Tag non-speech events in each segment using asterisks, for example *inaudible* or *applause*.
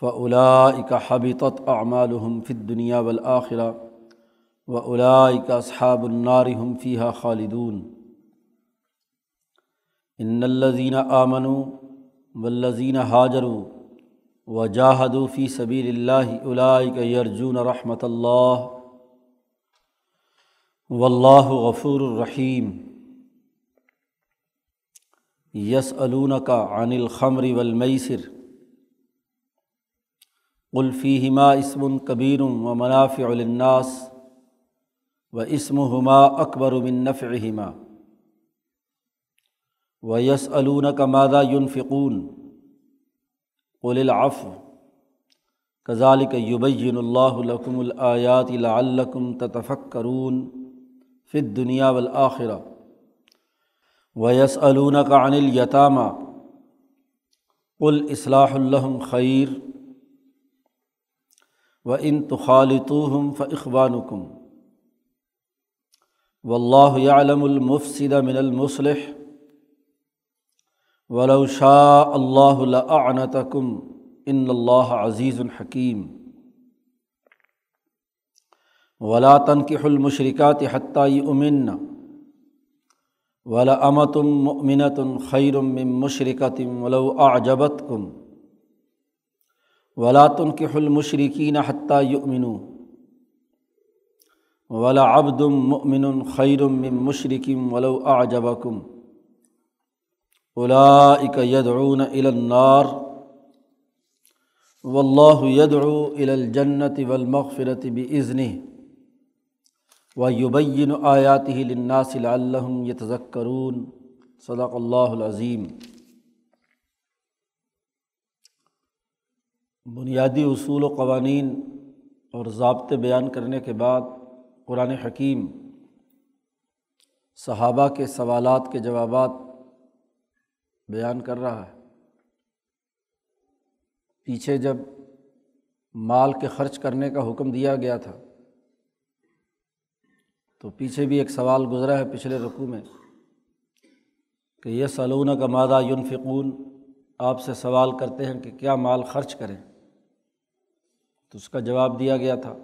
فعلاء حبیطت اعمالحم فت دنیا والآخرہ و اولائک اصحاب النار هم فیہا خالدون. ان الزین آمن والذین حاجروا و جاہدو فی صبیر اللہ علائق یرجون رحمۃ اللہ و غفور الرحیم یس کا عن الخمر والمیسر قلفیہما اسم کبیر و منافع الناس و اسم ہما اکبر من نفعہما و یس علون کا مادہ یونفقون قل العفو کذالک یبین اللہ لکم الآیات لعلکم تتفکرون فی الدنیا والآخرہ ویسألونک عن الیتامى قل اصلاح الحم خیر و ان تخالطوہم فاخوانکم واللہ یعلم المفسد من المصلح ولو شاء اللہ لعنتکم ان اللہ عزیز الحکیم ولا تنكحوا المشركات حتى يؤمن ولا امة مؤمنة خير من مشركة ولو أعجبتكم ولا تنكحوا المشركين حتى يؤمنوا ولا عبد مؤمن خير من مشرك ولو أعجبكم اولائک یدعون الی النار واللہ یدعو الی الجنت والمغفرت بإذنہ و یبین آیاتہ للناس لعلہم یتذکرون صدق اللہ العظیم بنیادی اصول و قوانین اور ضابطے بیان کرنے کے بعد قرآن حکیم صحابہ کے سوالات کے جوابات بیان کر رہا ہے۔ پیچھے جب مال کے خرچ کرنے کا حکم دیا گیا تھا، تو پیچھے بھی ایک سوال گزرا ہے پچھلے رقوع میں کہ یہ سلون کا مادہ یونفقون آپ سے سوال کرتے ہیں کہ کیا مال خرچ کریں؟ تو اس کا جواب دیا گیا تھا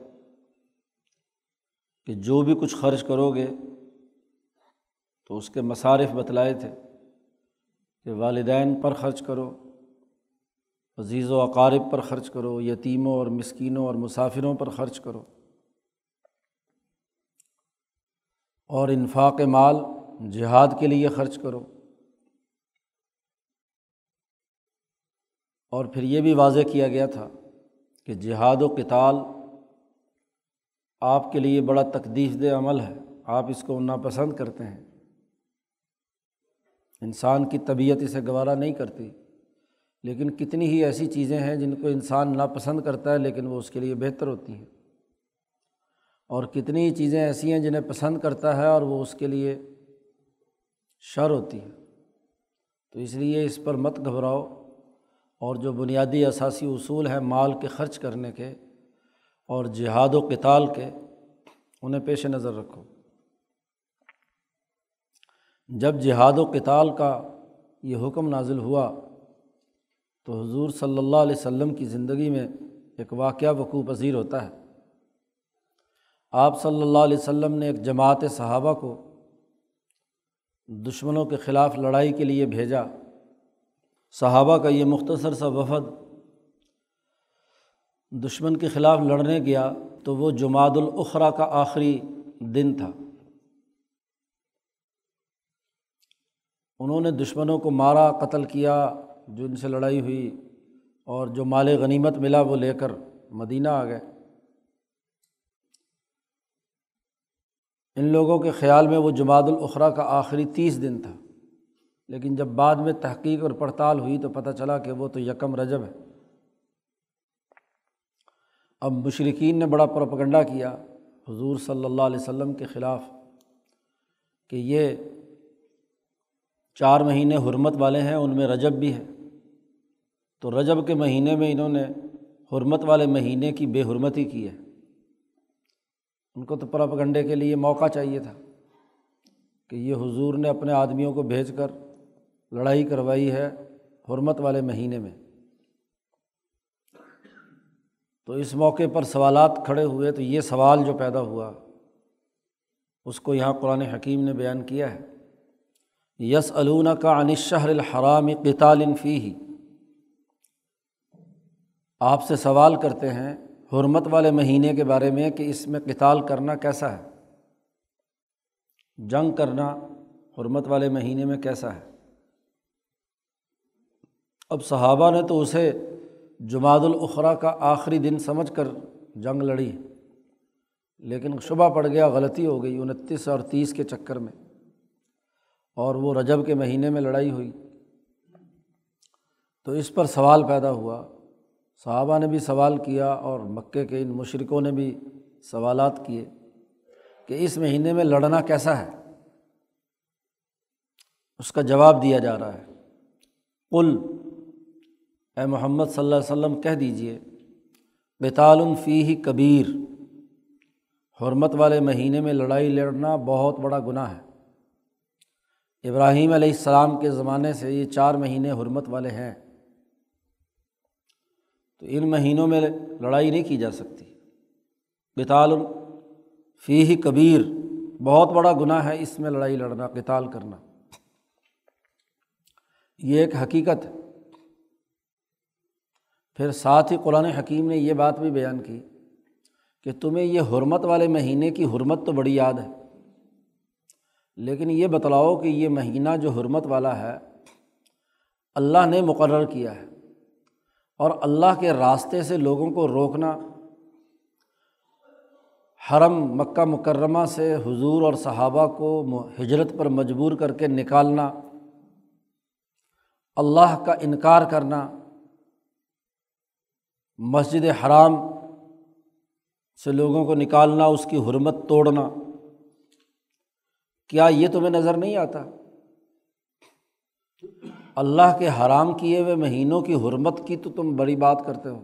کہ جو بھی کچھ خرچ کرو گے، تو اس کے مصارف بتلائے تھے کہ والدین پر خرچ کرو، عزیز و اقارب پر خرچ کرو، یتیموں اور مسکینوں اور مسافروں پر خرچ کرو۔ اور انفاق مال جہاد کے لیے خرچ کرو۔ اور پھر یہ بھی واضح کیا گیا تھا کہ جہاد و کتال آپ کے لیے بڑا تقدیف دہ عمل ہے، آپ اس کو ناپسند کرتے ہیں۔ انسان کی طبیعت اسے گوارا نہیں کرتی، لیکن کتنی ہی ایسی چیزیں ہیں جن کو انسان ناپسند کرتا ہے، لیکن وہ اس کے لیے بہتر ہوتی ہیں۔ اور کتنی ہی چیزیں ایسی ہیں جنہیں پسند کرتا ہے اور وہ اس کے لیے شر ہوتی ہے تو اس لیے اس پر مت گھبراؤ۔ اور جو بنیادی اثاثی اصول ہیں مال کے خرچ کرنے کے اور جہاد و کتال کے، انہیں پیش نظر رکھو۔ جب جہاد و کتال کا یہ حکم نازل ہوا، تو حضور صلی اللہ علیہ و سلم کی زندگی میں ایک واقعہ وقوع پذیر ہوتا ہے۔ آپ صلی اللہ علیہ و نے ایک جماعت صحابہ کو دشمنوں کے خلاف لڑائی کے لیے بھیجا۔ صحابہ کا یہ مختصر سا وفد دشمن کے خلاف لڑنے گیا تو وہ جماعت الاخرا کا آخری دن تھا۔ انہوں نے دشمنوں کو مارا، قتل کیا، جو ان سے لڑائی ہوئی اور جو مال غنیمت ملا وہ لے کر مدینہ آ گئے۔ ان لوگوں کے خیال میں وہ جماعت الاخرا کا آخری تیس دن تھا۔ لیکن جب بعد میں تحقیق اور پڑتال ہوئی تو پتہ چلا کہ وہ تو یکم رجب ہے۔ اب مشرقین نے بڑا پروپگنڈا کیا حضور صلی اللہ علیہ وسلم کے خلاف کہ یہ چار مہینے حرمت والے ہیں، ان میں رجب بھی ہے۔ تو رجب کے مہینے میں انہوں نے حرمت والے مہینے کی بے حرمتی کی ہے۔ ان کو تو پراپگنڈے کے لیے موقع چاہیے تھا کہ یہ حضور نے اپنے آدمیوں کو بھیج کر لڑائی کروائی ہے حرمت والے مہینے میں۔ تو اس موقع پر سوالات کھڑے ہوئے تو یہ سوال جو پیدا ہوا، اس کو یہاں قرآن حکیم نے بیان کیا ہے۔ یس علون کا انشہر الحرام قطال فی ہی آپ سے سوال کرتے ہیں حرمت والے مہینے کے بارے میں کہ اس میں قتال کرنا کیسا ہے؟ جنگ کرنا حرمت والے مہینے میں کیسا ہے؟ اب صحابہ نے تو اسے جماعت الاخرا کا آخری دن سمجھ کر جنگ لڑی۔ لیکن شبہ پڑ گیا، غلطی ہو گئی انتیس اور تیس کے چکر میں۔ اور وہ رجب کے مہینے میں لڑائی ہوئی۔ تو اس پر سوال پیدا ہوا۔ صحابہ نے بھی سوال کیا اور مکے کے ان مشرقوں نے بھی سوالات کیے کہ اس مہینے میں لڑنا کیسا ہے؟ اس کا جواب دیا جا رہا ہے۔ کل اے محمد صلی اللہ علیہ وسلم، کہہ دیجیے بیتال فی ہی کبیر، حرمت والے مہینے میں لڑائی لڑنا بہت بڑا گناہ ہے۔ ابراہیم علیہ السلام کے زمانے سے یہ چار مہینے حرمت والے ہیں۔ تو ان مہینوں میں لڑائی نہیں کی جا سکتی۔ بیتال فی ہی کبیر، بہت بڑا گناہ ہے اس میں لڑائی لڑنا کتال کرنا۔ یہ ایک حقیقت ہے۔ پھر ساتھ ہی قرآن حکیم نے یہ بات بھی بیان کی کہ تمہیں یہ حرمت والے مہینے کی حرمت تو بڑی یاد ہے، لیکن یہ بتلاؤ کہ یہ مہینہ جو حرمت والا ہے، اللہ نے مقرر کیا ہے اور اللہ کے راستے سے لوگوں کو روکنا، حرم مکہ مکرمہ سے حضور اور صحابہ کو ہجرت پر مجبور کر کے نکالنا، اللہ کا انکار کرنا مسجد حرام سے لوگوں کو نکالنا، اس کی حرمت توڑنا، کیا یہ تمہیں نظر نہیں آتا؟ اللہ کے حرام کیے ہوئے مہینوں کی حرمت کی تو تم بڑی بات کرتے ہو،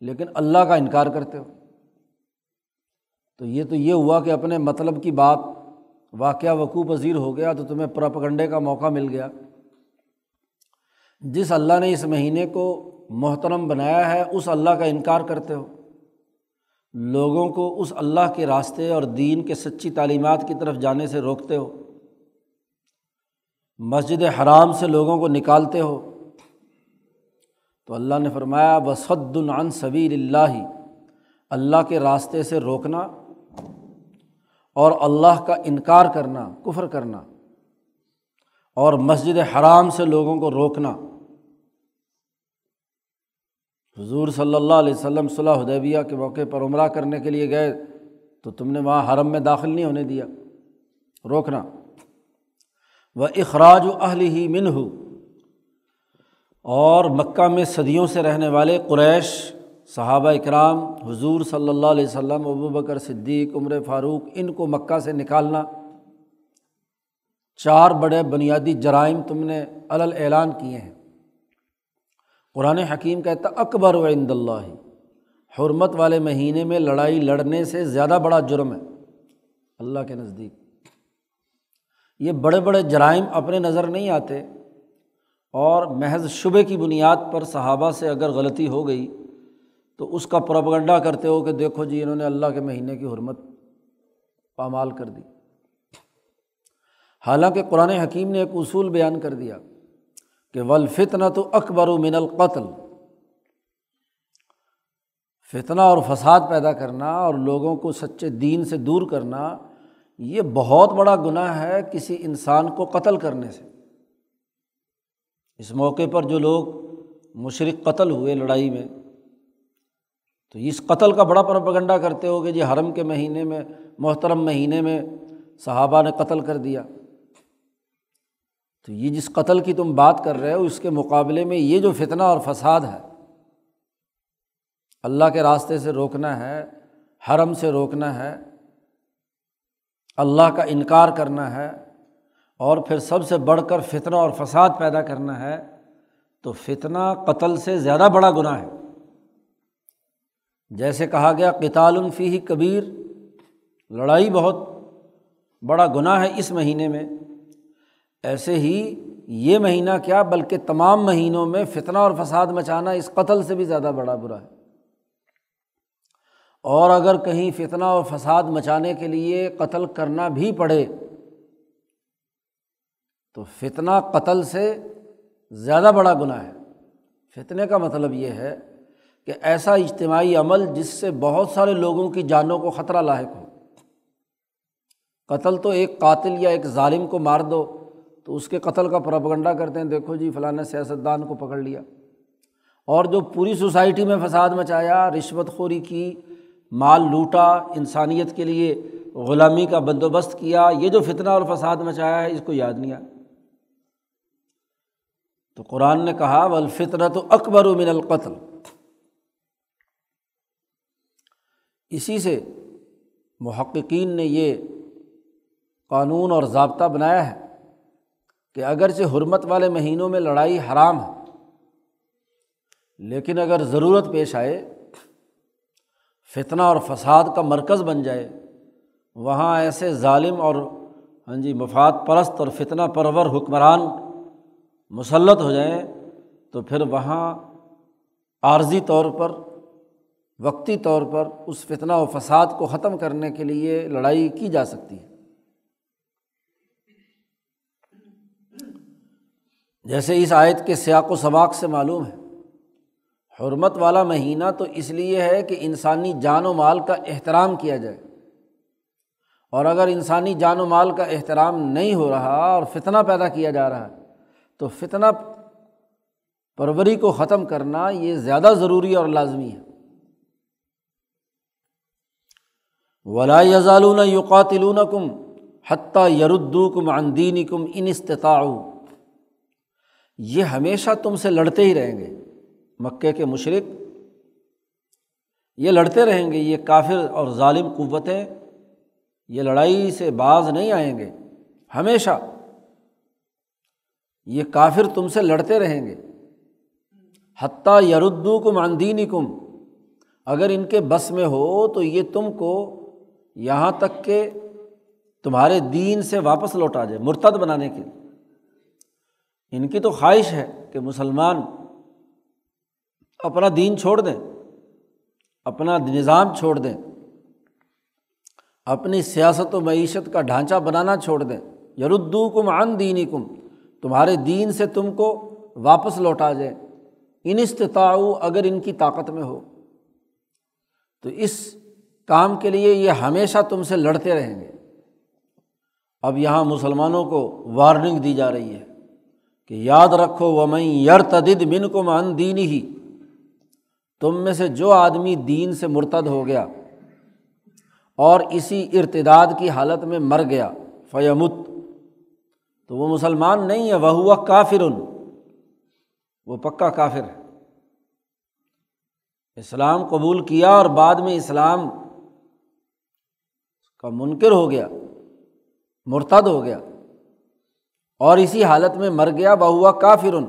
لیکن اللہ کا انکار کرتے ہو۔ تو یہ تو یہ ہوا کہ اپنے مطلب کی بات، واقعہ وقوع پذیر ہو گیا تو تمہیں پراپگنڈے کا موقع مل گیا۔ جس اللہ نے اس مہینے کو محترم بنایا ہے، اس اللہ کا انکار کرتے ہو۔ لوگوں کو اس اللہ کے راستے اور دین کے سچی تعلیمات کی طرف جانے سے روکتے ہو۔ مسجد حرام سے لوگوں کو نکالتے ہو۔ تو اللہ نے فرمایا بصد العن صبیر اللہ اللہ کے راستے سے روکنا اور اللہ کا انکار کرنا، کفر کرنا اور مسجد حرام سے لوگوں کو روکنا۔ حضور صلی اللہ علیہ وسلم صلاح حدیبیہ کے موقع پر عمرہ کرنے کے لیے گئے تو تم نے وہاں حرم میں داخل نہیں ہونے دیا۔ روکنا۔ وہ اخراج و اہل ہی من ہو اور مکہ میں صدیوں سے رہنے والے قریش، صحابہ اکرام، حضور صلی اللہ علیہ وسلم، ابو بکر صدیق، عمر فاروق، ان کو مکہ سے نکالنا۔ چار بڑے بنیادی جرائم تم نے الل اعلان کیے ہیں۔ قرآن حکیم کہتا اکبر و عند اللہ۔ حرمت والے مہینے میں لڑائی لڑنے سے زیادہ بڑا جرم ہے۔ اللہ کے نزدیک۔ یہ بڑے بڑے جرائم اپنے نظر نہیں آتے۔ اور محض شبے کی بنیاد پر صحابہ سے اگر غلطی ہو گئی، تو اس کا پروپگنڈا کرتے ہو کہ دیکھو جی انہوں نے اللہ کے مہینے کی حرمت پامال کر دی۔ حالانکہ قرآن حکیم نے ایک اصول بیان کر دیا۔ کہ ولفتنا تو اکبر و من القتل۔ فتنہ اور فساد پیدا کرنا اور لوگوں کو سچے دین سے دور کرنا، یہ بہت بڑا گناہ ہے کسی انسان کو قتل کرنے سے۔ اس موقع پر جو لوگ مشرق قتل ہوئے لڑائی میں، تو اس قتل کا بڑا پروپگنڈا کرتے ہو کہ جی حرم کے مہینے میں، محترم مہینے میں صحابہ نے قتل کر دیا۔ تو یہ جس قتل کی تم بات کر رہے ہو، اس کے مقابلے میں یہ جو فتنہ اور فساد ہے، اللہ کے راستے سے روکنا ہے، حرم سے روکنا ہے، اللہ کا انکار کرنا ہے، اور پھر سب سے بڑھ کر فتنہ اور فساد پیدا کرنا ہے، تو فتنہ قتل سے زیادہ بڑا گناہ ہے۔ جیسے کہا گیا کتال الفی کبیر، لڑائی بہت بڑا گناہ ہے اس مہینے میں۔ ایسے ہی یہ مہینہ کیا، بلکہ تمام مہینوں میں فتنہ اور فساد مچانا اس قتل سے بھی زیادہ بڑا برا ہے۔ اور اگر کہیں فتنہ و فساد مچانے کے لیے قتل کرنا بھی پڑے، تو فتنہ قتل سے زیادہ بڑا گناہ ہے۔ فتنے کا مطلب یہ ہے کہ ایسا اجتماعی عمل جس سے بہت سارے لوگوں کی جانوں کو خطرہ لاحق ہو۔ قتل تو ایک قاتل یا ایک ظالم کو مار دو تو اس کے قتل کا پرپگنڈا کرتے ہیں، دیکھو جی فلاں سیاستدان کو پکڑ لیا۔ اور جو پوری سوسائٹی میں فساد مچایا، رشوت خوری کی، مال لوٹا، انسانیت کے لیے غلامی کا بندوبست کیا، یہ جو فتنہ اور فساد مچایا ہے، اس کو یاد نہیں آیا۔ تو قرآن نے کہا والفطرت اکبر من القتل۔ اسی سے محققین نے یہ قانون اور ضابطہ بنایا ہے۔ کہ اگرچہ حرمت والے مہینوں میں لڑائی حرام ہے، لیکن اگر ضرورت پیش آئے، فتنہ اور فساد کا مرکز بن جائے، وہاں ایسے ظالم اور ہاں جی مفاد پرست اور فتنہ پرور حکمران مسلط ہو جائیں، تو پھر وہاں عارضی طور پر، وقتی طور پر اس فتنہ و فساد کو ختم کرنے کے لیے لڑائی کی جا سکتی ہے۔ جیسے اس آیت کے سیاق و سباق سے معلوم ہے۔ حرمت والا مہینہ تو اس لیے ہے کہ انسانی جان و مال کا احترام کیا جائے۔ اور اگر انسانی جان و مال کا احترام نہیں ہو رہا اور فتنہ پیدا کیا جا رہا ہے، تو فتنہ پروری کو ختم کرنا یہ زیادہ ضروری اور لازمی ہے۔ ولا یزالون یقاتلون کم حتیٰ یردو کم اندین کم ان استطاع یہ ہمیشہ تم سے لڑتے ہی رہیں گے۔ مکے کے مشرق یہ لڑتے رہیں گے، یہ کافر اور ظالم قوتیں یہ لڑائی سے باز نہیں آئیں گے۔ ہمیشہ یہ کافر تم سے لڑتے رہیں گے۔ حتیٰ یردو کم اندین کم اگر ان کے بس میں ہو تو یہ تم کو یہاں تک کہ تمہارے دین سے واپس لوٹا جائے، مرتد بنانے کے ان کی تو خواہش ہے کہ مسلمان اپنا دین چھوڑ دیں، اپنا نظام چھوڑ دیں، اپنی سیاست و معیشت کا ڈھانچہ بنانا چھوڑ دیں۔ یردو کم عن دینی کم تمہارے دین سے تم کو واپس لوٹا جائے۔ ان استطاع اگر ان کی طاقت میں ہو۔ تو اس کام کے لیے یہ ہمیشہ تم سے لڑتے رہیں گے۔ اب یہاں مسلمانوں کو وارننگ دی جا رہی ہے۔ کہ یاد رکھو وہ میں یر تدد من کو من دین ہی تم میں سے جو آدمی دین سے مرتد ہو گیا اور اسی ارتداد کی حالت میں مر گیا، فیمت، تو وہ مسلمان نہیں ہے وہ ہوا کافر ان وہ پکا کافر ہے۔ اسلام قبول کیا اور بعد میں اسلام کا منکر ہو گیا، مرتد ہو گیا۔ اور اسی حالت میں مر گیا بہوا کافر ان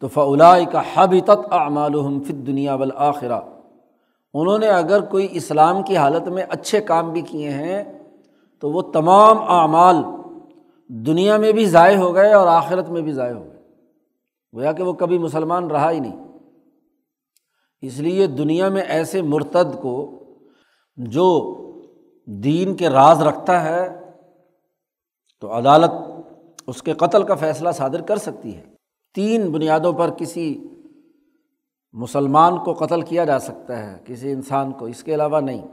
تو فلا کا حبت اعمال فت دنیا بالآخرہ انہوں نے اگر کوئی اسلام کی حالت میں اچھے کام بھی کیے ہیں، تو وہ تمام اعمال دنیا میں بھی ضائع ہو گئے اور آخرت میں بھی ضائع ہو گئے۔ گویا کہ وہ کبھی مسلمان رہا ہی نہیں۔ اس لیے دنیا میں ایسے مرتد کو جو دین کے راز رکھتا ہے تو عدالت اس کے قتل کا فیصلہ صادر کر سکتی ہے۔ تین بنیادوں پر کسی مسلمان کو قتل کیا جا سکتا ہے، کسی انسان کو، اس کے علاوہ نہیں۔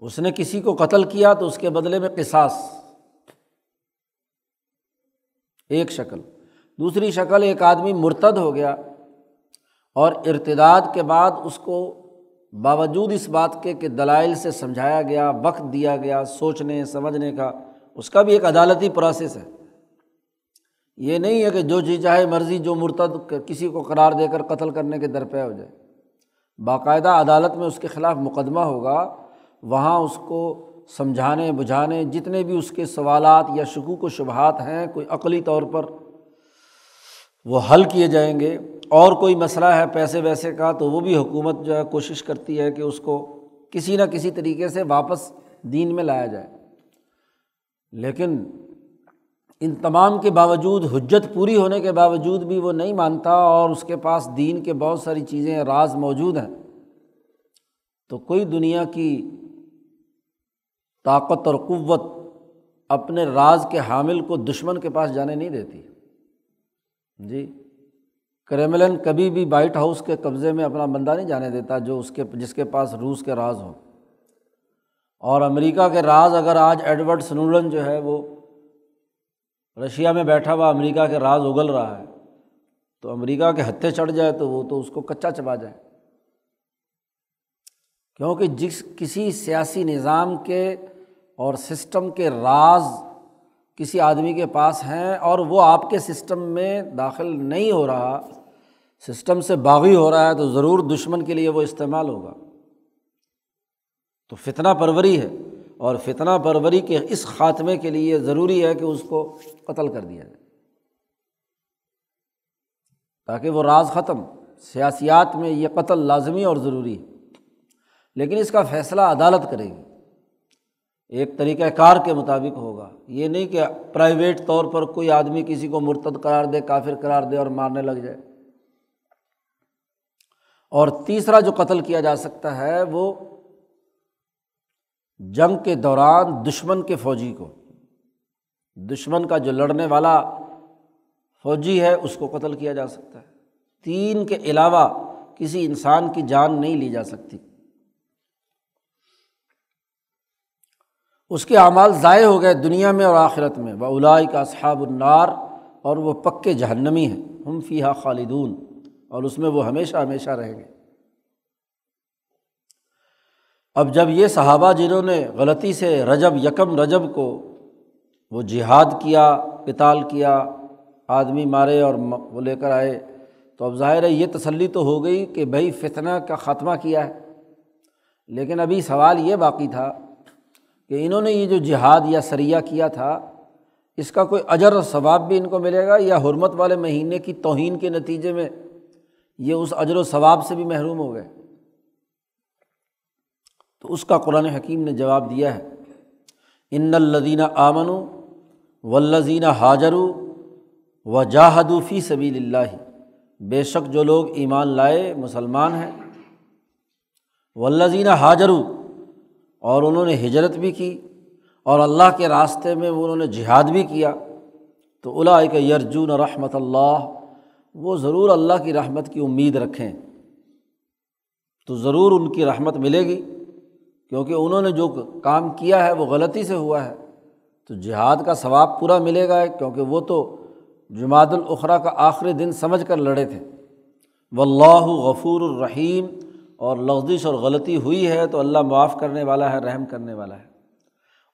اس نے کسی کو قتل کیا تو اس کے بدلے میں قصاص۔ ایک شکل۔ دوسری شکل، ایک آدمی مرتد ہو گیا اور ارتداد کے بعد اس کو باوجود اس بات کے کہ دلائل سے سمجھایا گیا، وقت دیا گیا، سوچنے، سمجھنے کا، اس کا بھی ایک عدالتی پروسیس ہے۔ یہ نہیں ہے کہ جو جی چاہے مرضی جو مرتد کسی کو قرار دے کر قتل کرنے کے درپے ہو جائے۔ باقاعدہ عدالت میں اس کے خلاف مقدمہ ہوگا، وہاں اس کو سمجھانے، بجھانے، جتنے بھی اس کے سوالات یا شکوک و شبہات ہیں، کوئی عقلی طور پر وہ حل کیے جائیں گے۔ اور کوئی مسئلہ ہے پیسے ویسے کا تو وہ بھی حکومت جو ہے کوشش کرتی ہے کہ اس کو کسی نہ کسی طریقے سے واپس دین میں لایا جائے۔ لیکن ان تمام کے باوجود حجت پوری ہونے کے باوجود بھی وہ نہیں مانتا اور اس کے پاس دین کے بہت ساری چیزیں راز موجود ہیں، تو کوئی دنیا کی طاقت اور قوت اپنے راز کے حامل کو دشمن کے پاس جانے نہیں دیتی۔ جی؟ کریملن کبھی بھی وائٹ ہاؤس کے قبضے میں اپنا بندہ نہیں جانے دیتا جو اس کے جس کے پاس روس کے راز ہوں۔ اور امریکہ کے راز اگر آج ایڈورڈ سنوڈن جو ہے وہ رشیا میں بیٹھا ہوا امریکہ کے راز اگل رہا ہے، تو امریکہ کے ہتھے چڑھ جائے تو وہ تو اس کو کچا چبا جائے۔ کیونکہ جس کسی سیاسی نظام کے اور سسٹم کے راز کسی آدمی کے پاس ہیں اور وہ آپ کے سسٹم میں داخل نہیں ہو رہا سسٹم سے باغی ہو رہا ہے تو ضرور دشمن کے لیے وہ استعمال ہوگا۔ تو فتنہ پروری ہے اور فتنہ پروری کے اس خاتمے کے لیے ضروری ہے کہ اس کو قتل کر دیا جائے۔ تاکہ وہ راز ختم، سیاسیات میں یہ قتل لازمی اور ضروری ہے۔ لیکن اس کا فیصلہ عدالت کرے گی۔ ایک طریقۂ کار کے مطابق ہوگا۔ یہ نہیں کہ پرائیویٹ طور پر کوئی آدمی کسی کو مرتد قرار دے، کافر قرار دے اور مارنے لگ جائے۔ اور تیسرا جو قتل کیا جا سکتا ہے وہ جنگ کے دوران دشمن کے فوجی کو۔ دشمن کا جو لڑنے والا فوجی ہے، اس کو قتل کیا جا سکتا ہے۔ تین کے علاوہ کسی انسان کی جان نہیں لی جا سکتی۔ اس کے اعمال ضائع ہو گئے دنیا میں اور آخرت میں۔ وہ الائی کا اصحاب النار اور وہ پکے جہنمی ہیں۔ ہم فی ہا خالدون۔ اور اس میں وہ ہمیشہ ہمیشہ رہیں گے۔ اب جب یہ صحابہ جنہوں نے غلطی سے رجب، یکم رجب کو وہ جہاد کیا کتال کیا، آدمی مارے اور وہ لے کر آئے، تو اب ظاہر ہے یہ تسلی تو ہو گئی کہ بھائی فتنہ کا خاتمہ کیا ہے۔ لیکن ابھی سوال یہ باقی تھا کہ انہوں نے یہ جو جہاد یا سریہ کیا تھا، اس کا کوئی اجر و ثواب بھی ان کو ملے گا یا حرمت والے مہینے کی توہین کے نتیجے میں یہ اس اجر و ثواب سے بھی محروم ہو گئے۔ تو اس کا قرآن حکیم نے جواب دیا ہے، ان الدینہ آمن و حاجر و جاہدوفی سبیل اللہ بے شک جو لوگ ایمان لائے مسلمان ہیں۔ ولزینہ حاجرو اور انہوں نے ہجرت بھی کی، اور اللہ کے راستے میں انہوں نے جہاد بھی کیا۔ تو اولا کہ یرجون رحمت اللہ۔ وہ ضرور اللہ کی رحمت کی امید رکھیں۔ تو ضرور ان کی رحمت ملے گی، کیونکہ انہوں نے جو کام کیا ہے وہ غلطی سے ہوا ہے۔ تو جہاد کا ثواب پورا ملے گا، کیونکہ وہ تو جماعت الاخرا کا آخری دن سمجھ کر لڑے تھے۔ و اللہ غفور الرحیم، اور لغزش اور غلطی ہوئی ہے تو اللہ معاف کرنے والا ہے، رحم کرنے والا ہے۔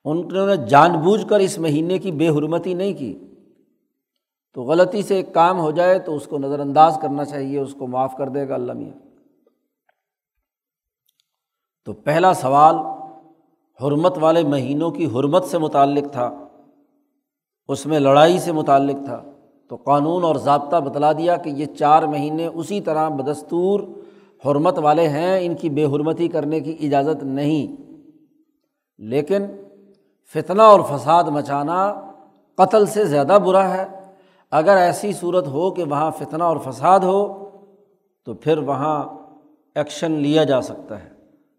انہوں نے جان بوجھ کر اس مہینے کی بے حرمتی نہیں کی۔ تو غلطی سے ایک کام ہو جائے تو اس کو نظر انداز کرنا چاہیے، اس کو معاف کر دے گا اللہ میاں۔ تو پہلا سوال حرمت والے مہینوں کی حرمت سے متعلق تھا، اس میں لڑائی سے متعلق تھا۔ تو قانون اور ضابطہ بتلا دیا کہ یہ چار مہینے اسی طرح بدستور حرمت والے ہیں، ان کی بے حرمتی کرنے کی اجازت نہیں۔ لیکن فتنہ اور فساد مچانا قتل سے زیادہ برا ہے۔ اگر ایسی صورت ہو کہ وہاں فتنہ اور فساد ہو، تو پھر وہاں ایکشن لیا جا سکتا ہے۔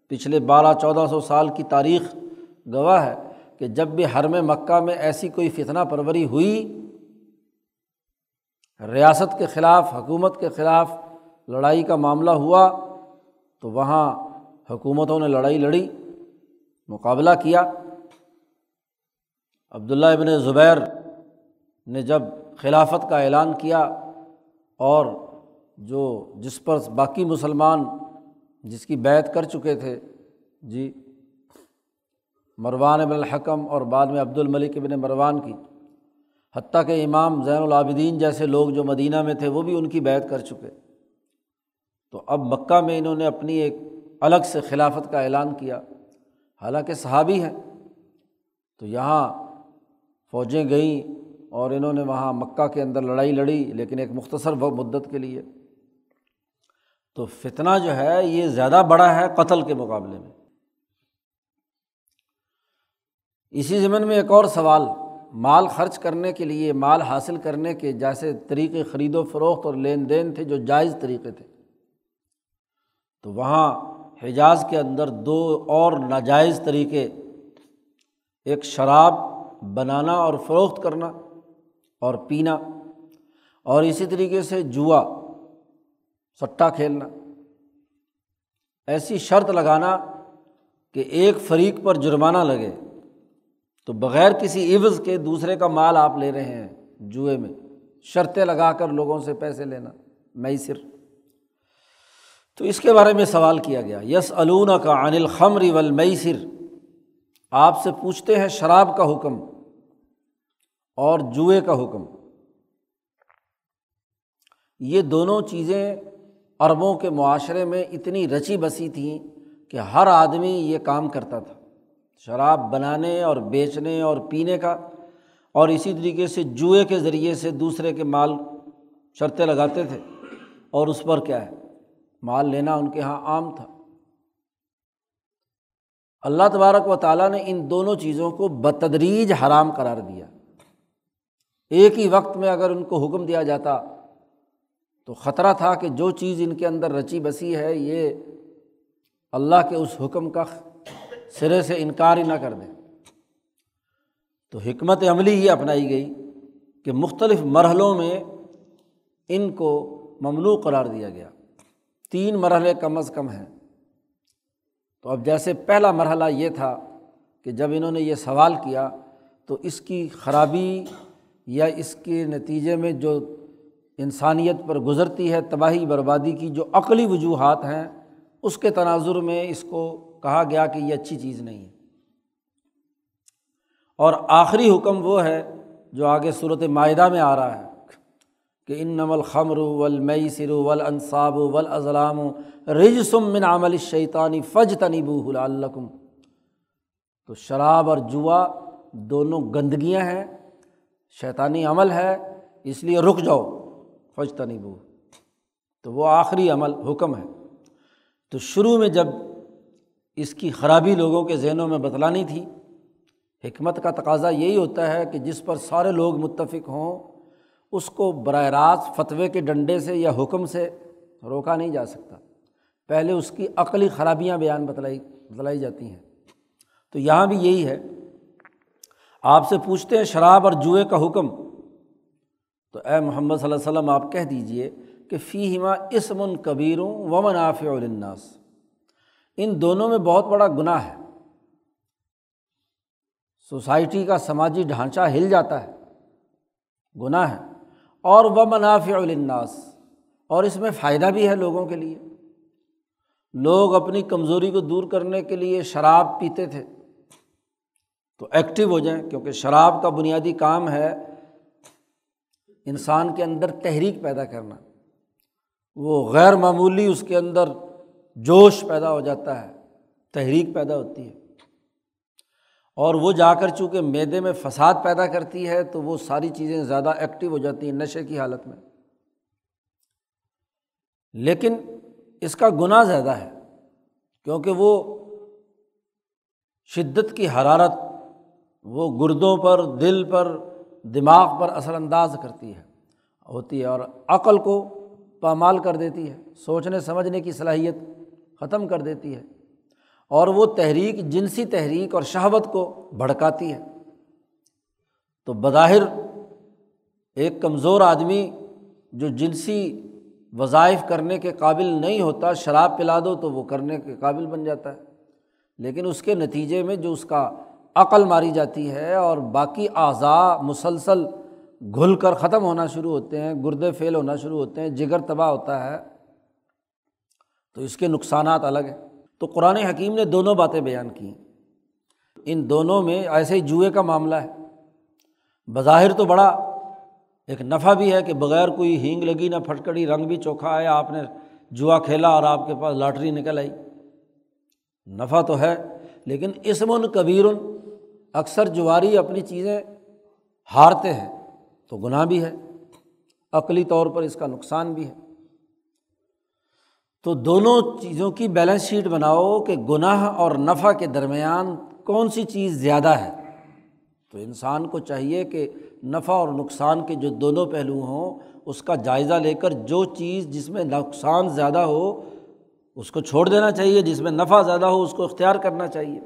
پچھلے بارہ چودہ سو سال کی تاریخ گواہ ہے کہ جب بھی حرم مکہ میں ایسی کوئی فتنہ پروری ہوئی، ریاست کے خلاف، حکومت کے خلاف لڑائی کا معاملہ ہوا، تو وہاں حکومتوں نے لڑائی لڑی، مقابلہ کیا۔ عبداللہ ابن زبیر نے جب خلافت کا اعلان کیا اور جو جس پر باقی مسلمان جس کی بیت کر چکے تھے جی مروان ابن الحکم اور بعد میں عبد الملک ابن مروان کی، حتیٰ کہ امام زین العابدین جیسے لوگ جو مدینہ میں تھے، وہ بھی ان کی بیت کر چکے۔ تو اب مکہ میں انہوں نے اپنی ایک الگ سے خلافت کا اعلان کیا۔ حالانکہ صحابی ہیں۔ تو یہاں فوجیں گئیں۔ اور انہوں نے وہاں مکہ کے اندر لڑائی لڑی، لیکن ایک مختصر مدت کے لیے۔ تو فتنہ جو ہے، یہ زیادہ بڑا ہے قتل کے مقابلے میں۔ اسی زمین میں ایک اور سوال، مال خرچ کرنے کے لیے، مال حاصل کرنے کے جیسے طریقے خرید و فروخت اور لین دین تھے جو جائز طریقے تھے۔ تو وہاں حجاز کے اندر دو اور ناجائز طریقے، ایک شراب بنانا اور فروخت کرنا۔ اور پینا اور اسی طریقے سے جوا، سٹا کھیلنا۔ ایسی شرط لگانا کہ ایک فریق پر جرمانہ لگے تو بغیر کسی عوض کے دوسرے کا مال آپ لے رہے ہیں جوئے میں۔ شرطیں لگا کر لوگوں سے پیسے لینا میسر تو اس کے بارے میں سوال کیا گیا۔ یس علون کا انل خمر ول میسر آپ سے پوچھتے ہیں شراب کا حکم۔ اور جوئے کا حکم۔ یہ دونوں چیزیں عربوں کے معاشرے میں اتنی رچی بسی تھیں کہ ہر آدمی یہ کام کرتا تھا، شراب بنانے اور بیچنے اور پینے کا، اور اسی طریقے سے جوئے کے ذریعے سے دوسرے کے مال شرطیں لگاتے تھے۔ اور اس پر کیا ہے؟ مال لینا ان کے یہاں عام تھا۔ اللہ تبارک و تعالیٰ نے ان دونوں چیزوں کو بتدریج حرام قرار دیا۔ ایک ہی وقت میں اگر ان کو حکم دیا جاتا تو خطرہ تھا کہ جو چیز ان کے اندر رچی بسی ہے، یہ اللہ کے اس حکم کا سرے سے انکار ہی نہ کر دیں تو حکمت عملی یہ اپنائی گئی کہ مختلف مرحلوں میں ان کو مملوع قرار دیا گیا۔ تین مرحلے کم از کم ہیں۔ تو اب جیسے پہلا مرحلہ یہ تھا کہ جب انہوں نے یہ سوال کیا تو اس کی خرابی یا اس کے نتیجے میں جو انسانیت پر گزرتی ہے، تباہی، بربادی کی جو عقلی وجوہات ہیں، اس کے تناظر میں اس کو کہا گیا کہ یہ اچھی چیز نہیں ہے۔ اور آخری حکم وہ ہے جو آگے صورت معاہدہ میں آ رہا ہے کہ ان نمل خمر ولمئی سر ول انصاب ول اضلام رجسم من عمل شیطانی فج تنیبو تو شراب اور جوا دونوں گندگیاں ہیں شیطانی عمل ہے، اس لیے رک جاؤ۔ فج تنیبو تو وہ آخری عمل، حکم ہے۔ تو شروع میں جب اس کی خرابی لوگوں کے ذہنوں میں بتلانی تھی، حکمت کا تقاضا یہی ہوتا ہے کہ جس پر سارے لوگ متفق ہوں، اس کو براہ راست فتوے کے ڈنڈے سے یا حکم سے روکا نہیں جا سکتا۔ پہلے اس کی عقلی خرابیاں بیان بتلائی بتلائی جاتی ہیں۔ تو یہاں بھی یہی ہے۔ آپ سے پوچھتے ہیں شراب اور جوئے کا حکم، تو اے محمد صلی اللہ علیہ وسلم، آپ کہہ دیجیے کہ فی ہما اسمن کبیروں و منافع الناس ان دونوں میں بہت بڑا گناہ ہے۔ سوسائٹی کا سماجی ڈھانچہ ہل جاتا ہے۔ گناہ ہے۔ اور وہ منافع الناس اور اس میں فائدہ بھی ہے لوگوں کے لیے۔ لوگ اپنی کمزوری کو دور کرنے کے لیے شراب پیتے تھے۔ تو ایکٹیو ہو جائیں، کیونکہ شراب کا بنیادی کام ہے انسان کے اندر تحریک پیدا کرنا۔ وہ غیر معمولی اس کے اندر جوش پیدا ہو جاتا ہے، تحریک پیدا ہوتی ہے۔ اور وہ جا کر چونکہ میدے میں فساد پیدا کرتی ہے، تو وہ ساری چیزیں زیادہ ایکٹیو ہو جاتی ہیں نشے کی حالت میں۔ لیکن اس کا گناہ زیادہ ہے، کیونکہ وہ شدت کی حرارت وہ گردوں پر، دل پر، دماغ پر اثر انداز کرتی ہے، ہوتی ہے اور عقل کو پامال کر دیتی ہے، سوچنے، سمجھنے کی صلاحیت ختم کر دیتی ہے اور وہ تحریک، جنسی تحریک اور شہوت کو بھڑکاتی ہے۔ تو بظاہر ایک کمزور آدمی جو جنسی وظائف کرنے کے قابل نہیں ہوتا، شراب پلا دو تو وہ کرنے کے قابل بن جاتا ہے، لیکن اس کے نتیجے میں جو اس کا عقل ماری جاتی ہے اور باقی اعضاء مسلسل گھل کر ختم ہونا شروع ہوتے ہیں، گردے فیل ہونا شروع ہوتے ہیں، جگر تباہ ہوتا ہے، تو اس کے نقصانات الگ ہیں۔ تو قرآن حکیم نے دونوں باتیں بیان کی ان دونوں میں ایسے ہی جوئے کا معاملہ ہے۔ بظاہر تو بڑا ایک نفع بھی ہے کہ بغیر کوئی ہینگ لگی نہ پھٹکڑی رنگ بھی چوکھا آیا آپ نے جوا کھیلا اور آپ کے پاس لاٹری نکل آئی۔ نفع تو ہے، لیکن اسم ان کبیر اکثر جواری اپنی چیزیں ہارتے ہیں تو گناہ بھی ہے، عقلی طور پر اس کا نقصان بھی ہے۔ تو دونوں چیزوں کی بیلنس شیٹ بناؤ کہ گناہ اور نفع کے درمیان کون سی چیز زیادہ ہے۔ تو انسان کو چاہیے کہ نفع اور نقصان کے جو دونوں پہلو ہوں، اس کا جائزہ لے کر جو چیز جس میں نقصان زیادہ ہو، اس کو چھوڑ دینا چاہیے، جس میں نفع زیادہ ہو، اس کو اختیار کرنا چاہیے۔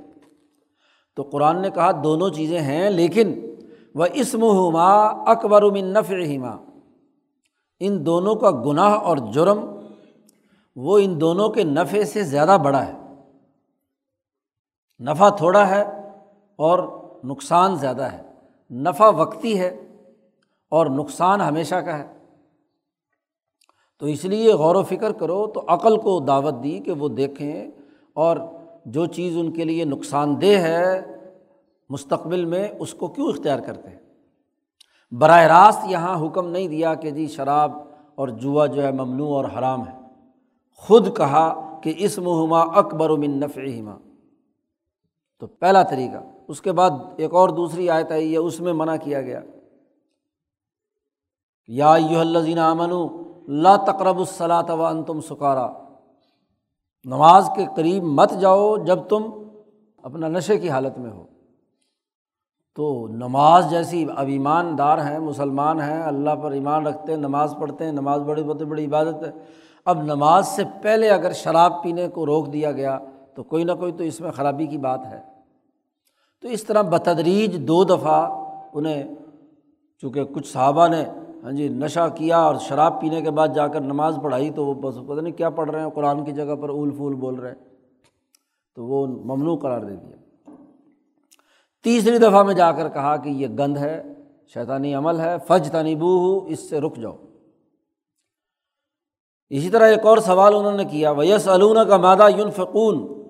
تو قرآن نے کہا دونوں چیزیں ہیں لیکن وہ اسم ہما اکبر من نفع ہما ان دونوں کا گناہ اور جرم وہ ان دونوں کے نفع سے زیادہ بڑا ہے۔ نفع تھوڑا ہے اور نقصان زیادہ ہے۔ نفع وقتی ہے اور نقصان ہمیشہ کا ہے۔ تو اس لیے غور و فکر کرو تو عقل کو دعوت دی کہ وہ دیکھیں اور جو چیز ان کے لیے نقصان دہ ہے، مستقبل میں اس کو کیوں اختیار کرتے ہیں؟ براہ راست یہاں حکم نہیں دیا کہ جی شراب اور جوا جو ہے ممنوع اور حرام ہے۔ خود کہا کہ اس مہما اکبر و من نفع تو پہلا طریقہ، اس کے بعد ایک اور دوسری آیت آئی ہے اس میں منع کیا گیا۔ یا الزین امن اللہ تقرب الصلاۃ و ان تم سکارا۔ نماز کے قریب مت جاؤ جب تم اپنا نشے کی حالت میں ہو۔ تو نماز جیسی اب ایماندار ہیں، مسلمان ہیں، اللہ پر ایمان رکھتے ہیں، نماز پڑھتے ہیں، نماز بڑی بہت بڑی عبادت ہے۔ اب نماز سے پہلے اگر شراب پینے کو روک دیا گیا تو کوئی نہ کوئی تو اس میں خرابی کی بات ہے۔ تو اس طرح بتدریج دو دفعہ انہیں، چونکہ کچھ صحابہ نے ہاں جی نشہ کیا اور شراب پینے کے بعد جا کر نماز پڑھائی تو وہ بس پتہ نہیں کیا پڑھ رہے ہیں، قرآن کی جگہ پر اول پھول بول رہے ہیں۔ تو وہ ممنوع قرار دے دیا۔ تیسری دفعہ میں جا کر کہا کہ یہ گند ہے، شیطانی عمل ہے فج تنیبو ہو اس سے رک جاؤ۔ اسی طرح ایک اور سوال انہوں نے کیا ویس علون کا مادہ یون فکون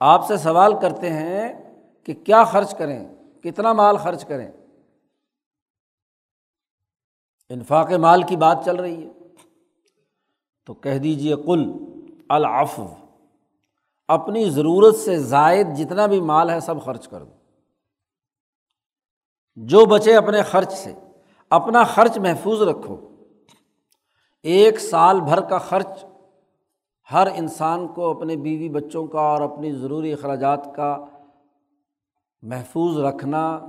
آپ سے سوال کرتے ہیں کہ کیا خرچ کریں، کتنا مال خرچ کریں؟ انفاق مال کی بات چل رہی ہے۔ تو کہہ دیجیے کل العف اپنی ضرورت سے زائد جتنا بھی مال ہے سب خرچ کر دو۔ جو بچے اپنے خرچ سے، اپنا خرچ محفوظ رکھو۔ ایک سال بھر کا خرچ ہر انسان کو اپنے بیوی بچوں کا اور اپنی ضروری اخراجات کا محفوظ رکھنا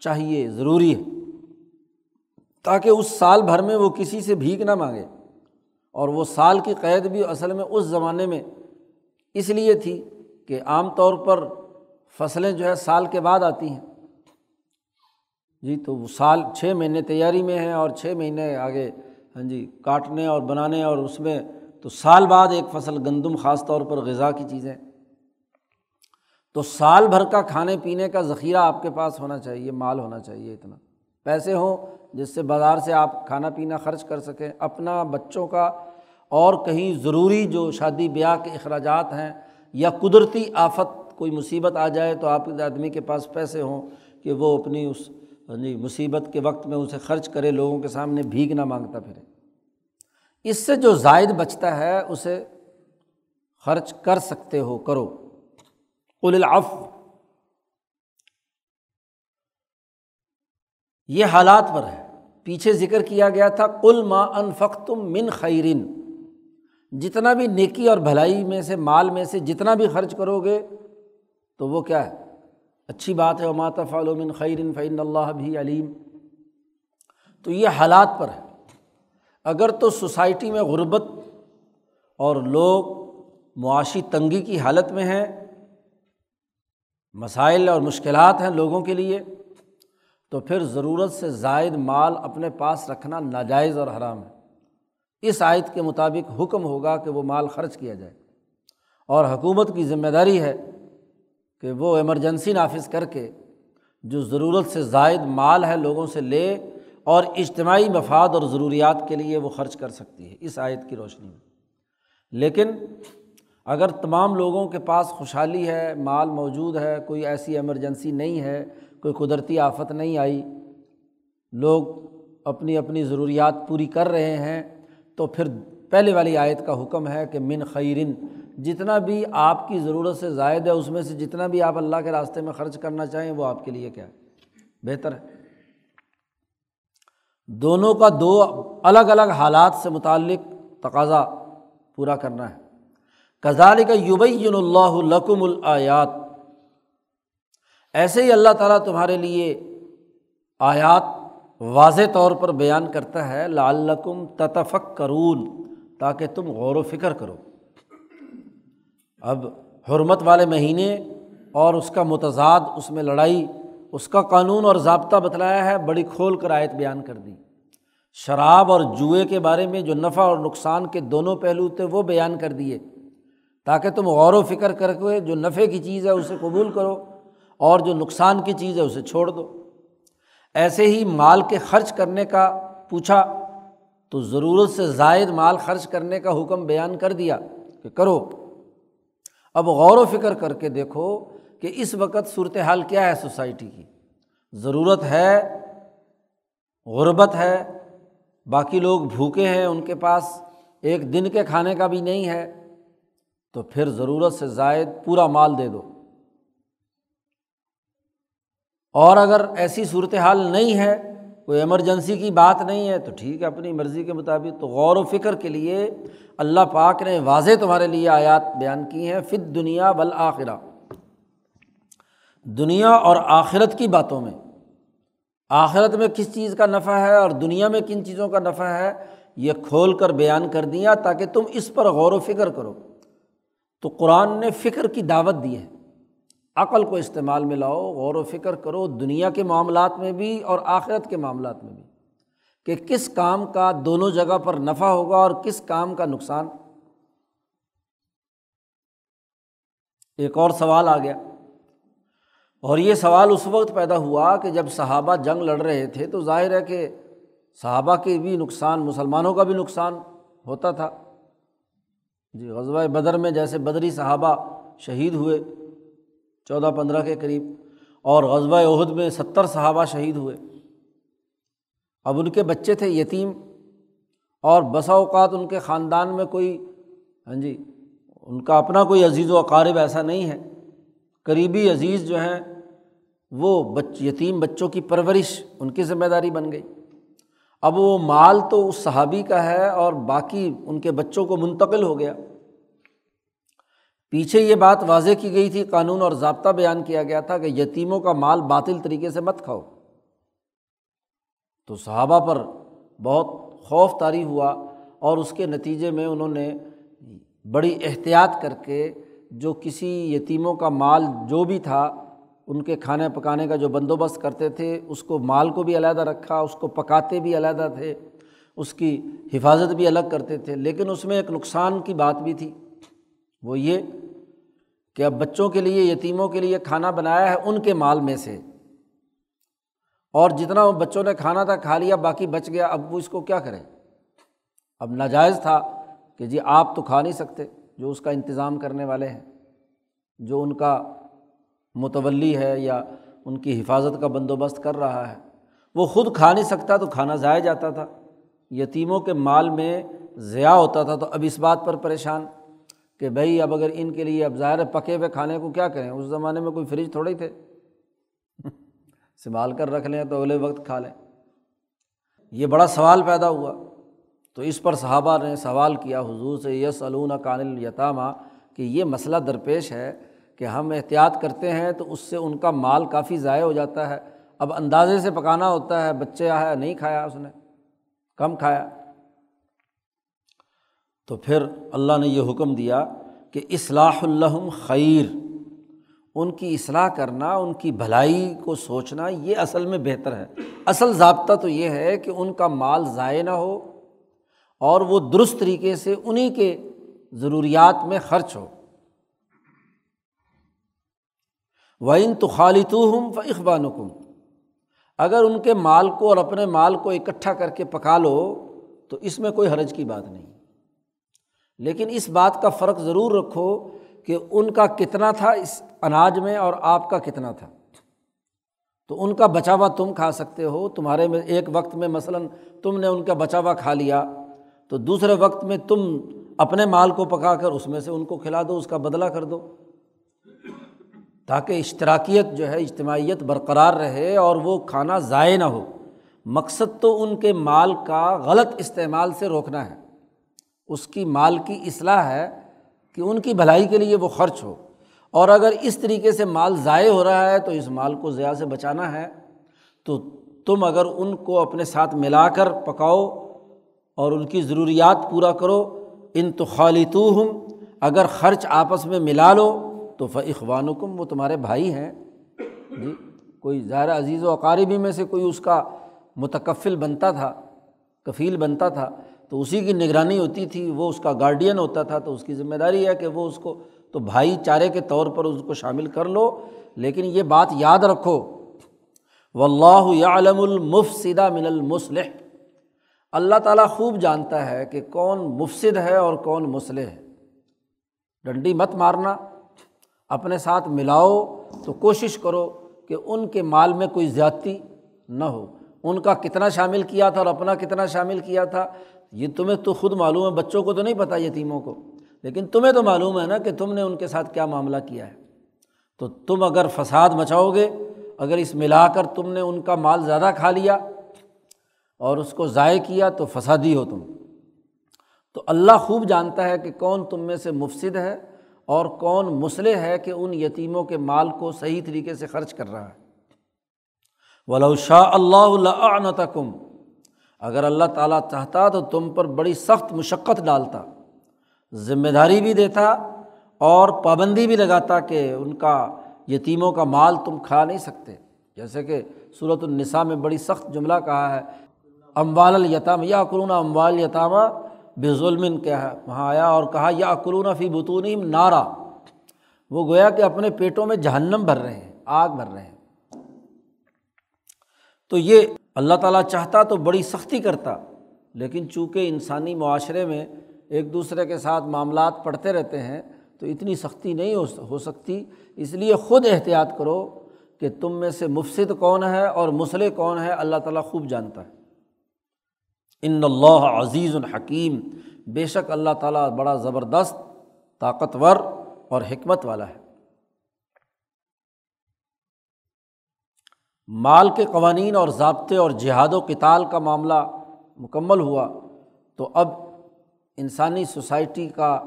چاہیے، ضروری ہے۔ تاکہ اس سال بھر میں وہ کسی سے بھیگ نہ مانگے۔ اور وہ سال کی قید بھی اصل میں اس زمانے میں اس لیے تھی کہ عام طور پر فصلیں جو ہے سال کے بعد آتی ہیں۔ جی تو وہ سال چھ مہینے تیاری میں ہیں اور چھ مہینے آگے ہاں جی کاٹنے اور بنانے اور اس میں تو سال بعد ایک فصل گندم، خاص طور پر غذا کی چیزیں۔ تو سال بھر کا کھانے پینے کا ذخیرہ آپ کے پاس ہونا چاہیے، مال ہونا چاہیے اتنا۔ پیسے ہوں جس سے بازار سے آپ کھانا پینا خرچ کر سکیں، اپنا بچوں کا اور کہیں ضروری جو شادی بیاہ کے اخراجات ہیں یا قدرتی آفت کوئی مصیبت آ جائے تو آپ آدمی کے پاس پیسے ہوں کہ وہ اپنی اس ہاں جی، مصیبت کے وقت میں اسے خرچ کرے، لوگوں کے سامنے بھیگ نہ مانگتا پھرے۔ اس سے جو زائد بچتا ہے، اسے خرچ کر سکتے ہو، کرو۔ قل العف یہ حالات پر ہے۔ پیچھے ذکر کیا گیا تھا کل ما انفقتم من خیرن جتنا بھی نیکی اور بھلائی میں سے، مال میں سے جتنا بھی خرچ کرو گے، تو وہ کیا ہے؟ اچھی بات ہے مات من خیرن فعین اللہ بھی علیم تو یہ حالات پر ہے۔ اگر تو سوسائٹی میں غربت اور لوگ معاشی تنگی کی حالت میں ہیں، مسائل اور مشکلات ہیں لوگوں کے لیے تو پھر ضرورت سے زائد مال اپنے پاس رکھنا ناجائز اور حرام ہے۔ اس آیت کے مطابق حکم ہوگا کہ وہ مال خرچ کیا جائے۔ اور حکومت کی ذمہ داری ہے کہ وہ ایمرجنسی نافذ کر کے جو ضرورت سے زائد مال ہے لوگوں سے لے اور اجتماعی مفاد اور ضروریات کے لیے وہ خرچ کر سکتی ہے۔ اس آیت کی روشنی میں۔ لیکن اگر تمام لوگوں کے پاس خوشحالی ہے، مال موجود ہے، کوئی ایسی ایمرجنسی نہیں ہے کوئی قدرتی آفت نہیں آئی، لوگ اپنی اپنی ضروریات پوری کر رہے ہیں، تو پھر پہلے والی آیت کا حکم ہے کہ من خیرن، جتنا بھی آپ کی ضرورت سے زائد ہے، اس میں سے جتنا بھی آپ اللہ کے راستے میں خرچ کرنا چاہیں، وہ آپ کے لیے کیا ہے؟ بہتر ہے۔ دونوں کا دو الگ الگ حالات سے متعلق تقاضا پورا کرنا ہے۔ کزال کا یوبین اللہ لکم الآیات۔ ایسے ہی اللہ تعالیٰ تمہارے لیے آیات واضح طور پر بیان کرتا ہے، لعلکم تتفق کرون تاکہ تم غور و فکر کرو۔ اب حرمت والے مہینے اور اس کا متضاد، اس میں لڑائی، اس کا قانون اور ضابطہ بتلایا ہے، بڑی کھول کر آیت بیان کر دی۔ شراب اور جوئے کے بارے میں جو نفع اور نقصان کے دونوں پہلو تھے، وہ بیان کر دیے۔ تاکہ تم غور و فکر کر کے جو نفع کی چیز ہے، اسے قبول کرو۔ اور جو نقصان کی چیز ہے اسے چھوڑ دو۔ ایسے ہی مال کے خرچ کرنے کا پوچھا تو ضرورت سے زائد مال خرچ کرنے کا حکم بیان کر دیا کہ کرو۔ اب غور و فکر کر کے دیکھو کہ اس وقت صورت حال کیا ہے سوسائٹی کی۔ ضرورت ہے، غربت ہے، باقی لوگ بھوکے ہیں ان کے پاس، ایک دن کے کھانے کا بھی نہیں ہے۔ تو پھر ضرورت سے زائد پورا مال دے دو۔ اور اگر ایسی صورت حال نہیں ہے، کوئی ایمرجنسی کی بات نہیں ہے، تو ٹھیک ہے، اپنی مرضی کے مطابق تو غور و فکر کے لیے اللہ پاک نے واضح تمہارے لیے آیات بیان کی ہیں فت دنیا بالآخرہ دنیا اور آخرت کی باتوں میں۔ آخرت میں کس چیز کا نفع ہے اور دنیا میں کن چیزوں کا نفع ہے، یہ کھول کر بیان کر دیا تاکہ تم اس پر غور و فکر کرو۔ تو قرآن نے فکر کی دعوت دی ہے۔ عقل کو استعمال میں لاؤ، غور و فکر کرو دنیا کے معاملات میں بھی اور آخرت کے معاملات میں بھی کہ کس کام کا دونوں جگہ پر نفع ہوگا اور کس کام کا نقصان۔ ایک اور سوال آ گیا۔ اور یہ سوال اس وقت پیدا ہوا کہ جب صحابہ جنگ لڑ رہے تھے تو ظاہر ہے کہ صحابہ کے بھی نقصان، مسلمانوں کا بھی نقصان ہوتا تھا۔ جی غزوہ بدر میں جیسے بدری صحابہ شہید ہوئے۔ چودہ پندرہ کے قریب اور غزوہ عہد میں ستر صحابہ شہید ہوئے۔ اب ان کے بچے تھے یتیم اور بسا اوقات ان کے خاندان میں کوئی ہاں جی ان کا اپنا کوئی عزیز و اقارب ایسا نہیں ہے۔ قریبی عزیز جو ہیں، وہ بچ، یتیم بچوں کی پرورش، ان کی ذمہ داری بن گئی۔ اب وہ مال تو اس صحابی کا ہے اور باقی ان کے بچوں کو منتقل ہو گیا۔ پیچھے یہ بات واضح کی گئی تھی، قانون اور ضابطہ بیان کیا گیا تھا کہ یتیموں کا مال باطل طریقے سے مت کھاؤ۔ تو صحابہ پر بہت خوف طاری ہوا اور اس کے نتیجے میں انہوں نے بڑی احتیاط کر کے جو کسی یتیموں کا مال جو بھی تھا، ان کے کھانے پکانے کا جو بندوبست کرتے تھے، اس کو مال کو بھی علیحدہ رکھا، اس کو پکاتے بھی علیحدہ تھے، اس کی حفاظت بھی الگ کرتے تھے۔ لیکن اس میں ایک نقصان کی بات بھی تھی۔ وہ یہ کہ اب بچوں کے لیے، یتیموں کے لیے کھانا بنایا ہے ان کے مال میں سے۔ اور جتنا وہ بچوں نے کھانا تھا، کھا لیا، باقی بچ گیا، اب وہ اس کو کیا کریں؟ اب ناجائز تھا کہ جی آپ تو کھا نہیں سکتے، جو اس کا انتظام کرنے والے ہیں، جو ان کا متولی ہے یا ان کی حفاظت کا بندوبست کر رہا ہے۔ وہ خود کھا نہیں سکتا تو کھانا ضائع جاتا تھا۔ یتیموں کے مال میں ضیاع ہوتا تھا تو اب اس بات پر پریشان۔ کہ بھائی اب اگر ان کے لیے اب ظاہر پکے ہوئے کھانے کو کیا کریں؟ اس زمانے میں کوئی فریج تھوڑے ہی تھے۔ *laughs* سنبھال کر رکھ لیں تو اگلے وقت کھا لیں۔ یہ بڑا سوال پیدا ہوا۔ تو اس پر صحابہ نے سوال کیا، حضور سے یس علون کانل یتامہ کہ یہ مسئلہ درپیش ہے کہ ہم احتیاط کرتے ہیں تو اس سے ان کا مال کافی ضائع ہو جاتا ہے۔ اب اندازے سے پکانا ہوتا ہے، بچے آیا، نہیں کھایا اس نے، کم کھایا۔ تو پھر اللہ نے یہ حکم دیا کہ اصلاح الحم خیر، ان کی اصلاح کرنا، ان کی بھلائی کو سوچنا، یہ اصل میں بہتر ہے۔ اصل ضابطہ تو یہ ہے کہ ان کا مال ضائع نہ ہو اور وہ درست طریقے سے انہیں کے ضروریات میں خرچ ہو۔ وعین تو خالتو ہوں و لیکن اس بات کا فرق ضرور رکھو کہ ان کا کتنا تھا اس اناج میں اور آپ کا کتنا تھا۔ تو ان کا بچاوا تم کھا سکتے ہو۔ تمہارے میں ایک وقت میں مثلاً تم نے ان کا بچاوا کھا لیا، تو دوسرے وقت میں تم اپنے مال کو پکا کر اس میں سے ان کو کھلا دو، اس کا بدلا کر دو۔ تاکہ اشتراکیت جو ہے، اجتماعیت برقرار رہے اور وہ کھانا ضائع نہ ہو۔ مقصد تو ان کے مال کا غلط استعمال سے روکنا ہے۔ اس کی مال کی اصلاح ہے کہ ان کی بھلائی کے لیے وہ خرچ ہو۔ اور اگر اس طریقے سے مال ضائع ہو رہا ہے تو اس مال کو ضیاء سے بچانا ہے۔ تو تم اگر ان کو اپنے ساتھ ملا کر پکاؤ اور ان کی ضروریات پورا کرو، ان تو خالتو ہوں اگر خرچ آپس میں ملا لو تو فقوان کم وہ تمہارے بھائی ہیں۔ جی کوئی ظاہر عزیز و اقاربی میں سے کوئی اس کا متکفل بنتا تھا، کفیل بنتا تھا۔ تو اسی کی نگرانی ہوتی تھی، وہ اس کا گارڈین ہوتا تھا، تو اس کی ذمہ داری ہے کہ وہ اس کو، تو بھائی چارے کے طور پر اس کو شامل کر لو۔ لیکن یہ بات یاد رکھو۔ و اللہ عالم المفصدہ من المسلح اللہ تعالیٰ خوب جانتا ہے کہ کون مفصد ہے اور کون مسلح ہے۔ ڈنڈی مت مارنا۔ اپنے ساتھ ملاؤ تو کوشش کرو کہ ان کے مال میں کوئی زیادتی نہ ہو۔ ان کا کتنا شامل کیا تھا اور اپنا کتنا شامل کیا تھا۔ یہ تمہیں تو خود معلوم ہے، بچوں کو تو نہیں پتہ یتیموں کو۔ لیکن تمہیں تو معلوم ہے نا کہ تم نے ان کے ساتھ کیا معاملہ کیا ہے۔ تو تم اگر فساد مچاؤ گے، اگر اس ملا کر تم نے ان کا مال زیادہ کھا لیا اور اس کو ضائع کیا، تو فسادی ہو تم۔ تو اللہ خوب جانتا ہے کہ کون تم میں سے مفصد ہے اور کون مسئلے ہے کہ ان یتیموں کے مال کو صحیح طریقے سے خرچ کر رہا ہے۔ ولو شاہ اللہ تکم اگر اللہ تعالیٰ چاہتا تو تم پر بڑی سخت مشقت ڈالتا، ذمہ داری بھی دیتا اور پابندی بھی لگاتا کہ ان کا یتیموں کا مال تم کھا نہیں سکتے۔ جیسے کہ صورت النساء میں بڑی سخت جملہ کہا ہے، اموال الیتام یا قرون اموال یتامہ بے ظلم کیا ہے وہاں آیا اور کہا یا قرون فی بتون نارا۔ وہ گویا کہ اپنے پیٹوں میں جہنم بھر رہے ہیں، آگ بھر رہے ہیں۔ تو یہ اللہ تعالیٰ چاہتا تو بڑی سختی کرتا، لیکن چونکہ انسانی معاشرے میں ایک دوسرے کے ساتھ معاملات پڑھتے رہتے ہیں، تو اتنی سختی نہیں ہو سکتی۔ اس لیے خود احتیاط کرو کہ تم میں سے مفصد کون ہے اور مسئلے کون ہے، اللہ تعالیٰ خوب جانتا ہے۔ ان اللہ عزیز الحکیم بے شک اللہ تعالیٰ بڑا زبردست، طاقتور اور حکمت والا ہے۔ مال کے قوانین اور ضابطے اور جہاد و کتال کا معاملہ مکمل ہوا تو اب انسانی سوسائٹی کا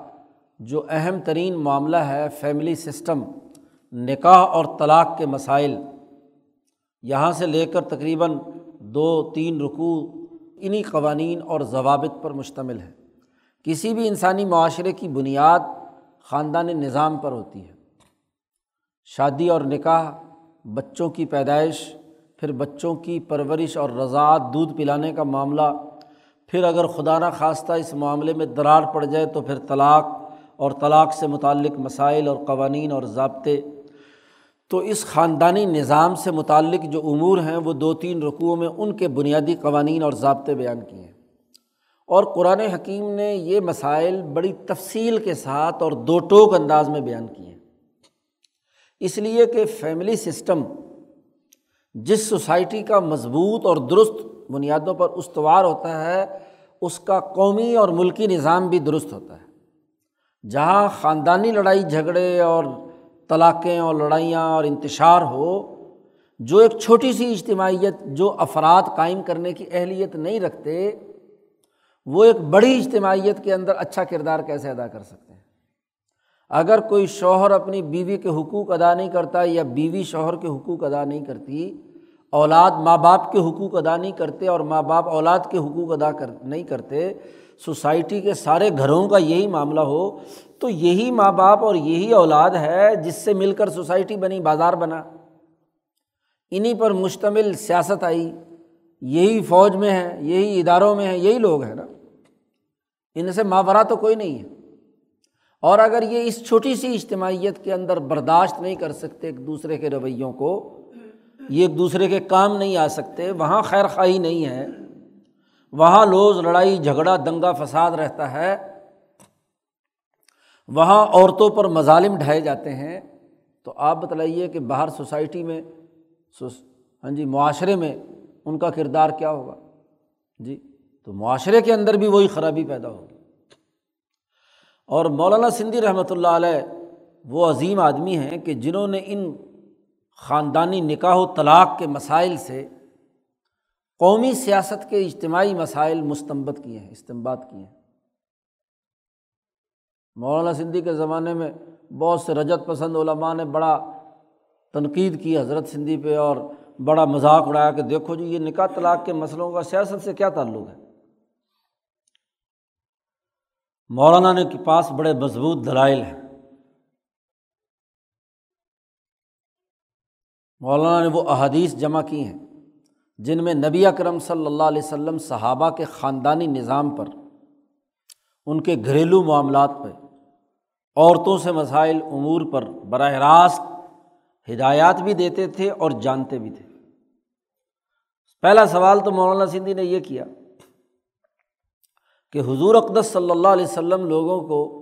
جو اہم ترین معاملہ ہے فیملی سسٹم، نکاح اور طلاق کے مسائل، یہاں سے لے کر تقریباً دو تین رکوع انہیں قوانین اور ضوابط پر مشتمل ہے۔ کسی بھی انسانی معاشرے کی بنیاد خاندانی نظام پر ہوتی ہے۔ شادی اور نکاح بچوں کی پیدائش، پھر بچوں کی پرورش اور رضاعت دودھ پلانے کا معاملہ۔ پھر اگر خدا نہ خواستہ اس معاملے میں درار پڑ جائے تو پھر طلاق اور طلاق سے متعلق مسائل اور قوانین اور ضابطے۔ تو اس خاندانی نظام سے متعلق جو امور ہیں، وہ دو تین رقوع میں ان کے بنیادی قوانین اور ضابطے بیان کیے۔ ہیں اور قرآن حکیم نے یہ مسائل بڑی تفصیل کے ساتھ اور دو ٹوک انداز میں بیان کیے۔ ہیں اس لیے کہ فیملی سسٹم جس سوسائٹی کا مضبوط اور درست بنیادوں پر استوار ہوتا ہے، اس کا قومی اور ملکی نظام بھی درست ہوتا ہے۔ جہاں خاندانی لڑائی جھگڑے اور طلاقیں اور لڑائیاں اور انتشار ہو، جو ایک چھوٹی سی اجتماعیت جو افراد قائم کرنے کی اہلیت نہیں رکھتے، وہ ایک بڑی اجتماعیت کے اندر اچھا کردار کیسے ادا کر سکتے ہیں؟ اگر کوئی شوہر اپنی بیوی کے حقوق ادا نہیں کرتا یا بیوی شوہر کے حقوق ادا نہیں کرتی، اولاد ماں باپ کے حقوق ادا نہیں کرتے اور ماں باپ اولاد کے حقوق ادا کر، نہیں کرتے، سوسائٹی کے سارے گھروں کا یہی معاملہ ہو، تو یہی ماں باپ اور یہی اولاد ہے جس سے مل کر سوسائٹی بنی، بازار بنا۔ انہیں پر مشتمل سیاست آئی۔ یہی فوج میں ہے، یہی اداروں میں ہے، یہی لوگ ہیں نا۔ ان سے ماورا تو کوئی نہیں ہے۔ اور اگر یہ اس چھوٹی سی اجتماعیت کے اندر برداشت نہیں کر سکتے ایک دوسرے کے رویوں کو، یہ ایک دوسرے کے کام نہیں آ سکتے، وہاں خیر خواہی نہیں ہے۔ وہاں لوز، لڑائی، جھگڑا، دنگا فساد رہتا ہے۔ وہاں عورتوں پر مظالم ڈھائے جاتے ہیں۔ تو آپ بتلائیے کہ باہر سوسائٹی میں ہاں جی معاشرے میں ان کا کردار کیا ہوگا؟ جی تو معاشرے کے اندر بھی وہی خرابی پیدا ہوگی۔ اور مولانا سندھی رحمۃ اللہ علیہ وہ عظیم آدمی ہیں کہ جنہوں نے ان خاندانی نکاح و طلاق کے مسائل سے قومی سیاست کے اجتماعی مسائل مستمت کیے ہیں استمباد کیے ہیں۔ مولانا سندھی کے زمانے میں بہت سے رجت پسند علماء نے بڑا تنقید کی حضرت سندھی پہ اور بڑا مذاق اڑایا کہ دیکھو جی یہ نکاح طلاق کے مسئلوں کا سیاست سے کیا تعلق ہے؟ مولانا نے کے پاس بڑے مضبوط دلائل ہیں۔ مولانا نے وہ احادیث جمع کی ہیں جن میں نبی اکرم صلی اللہ علیہ وسلم صحابہ کے خاندانی نظام پر، ان کے گھریلو معاملات پہ عورتوں سے مسائل امور پر براہ راست ہدایات بھی دیتے تھے اور جانتے بھی تھے۔ پہلا سوال تو مولانا سندھی نے یہ کیا کہ حضور اقدس صلی اللہ علیہ وسلم لوگوں کو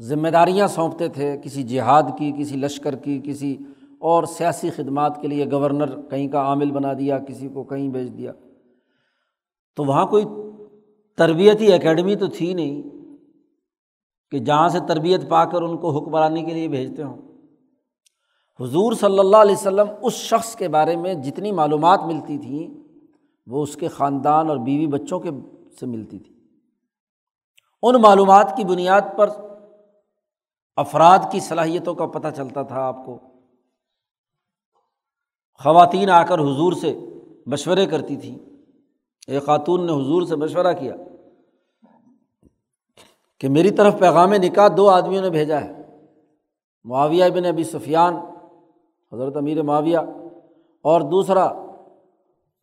ذمہ داریاں سونپتے تھے، کسی جہاد کی، کسی لشکر کی، کسی اور سیاسی خدمات کے لیے گورنر کہیں کا عامل بنا دیا، کسی کو کہیں بھیج دیا۔ تو وہاں کوئی تربیتی اکیڈمی تو تھی نہیں کہ جہاں سے تربیت پا کر ان کو حکمرانی کے لیے بھیجتے ہوں۔ حضور صلی اللہ علیہ وسلم اس شخص کے بارے میں جتنی معلومات ملتی تھیں، وہ اس کے خاندان اور بیوی بچوں کے سے ملتی تھی۔ ان معلومات کی بنیاد پر افراد کی صلاحیتوں کا پتہ چلتا تھا آپ کو۔ خواتین آ کر حضور سے مشورے کرتی تھیں۔ ایک خاتون نے حضور سے مشورہ کیا کہ میری طرف پیغام نکاح دو آدمیوں نے بھیجا ہے۔ معاویہ بن ابی سفیان، حضرت امیر معاویہ، اور دوسرا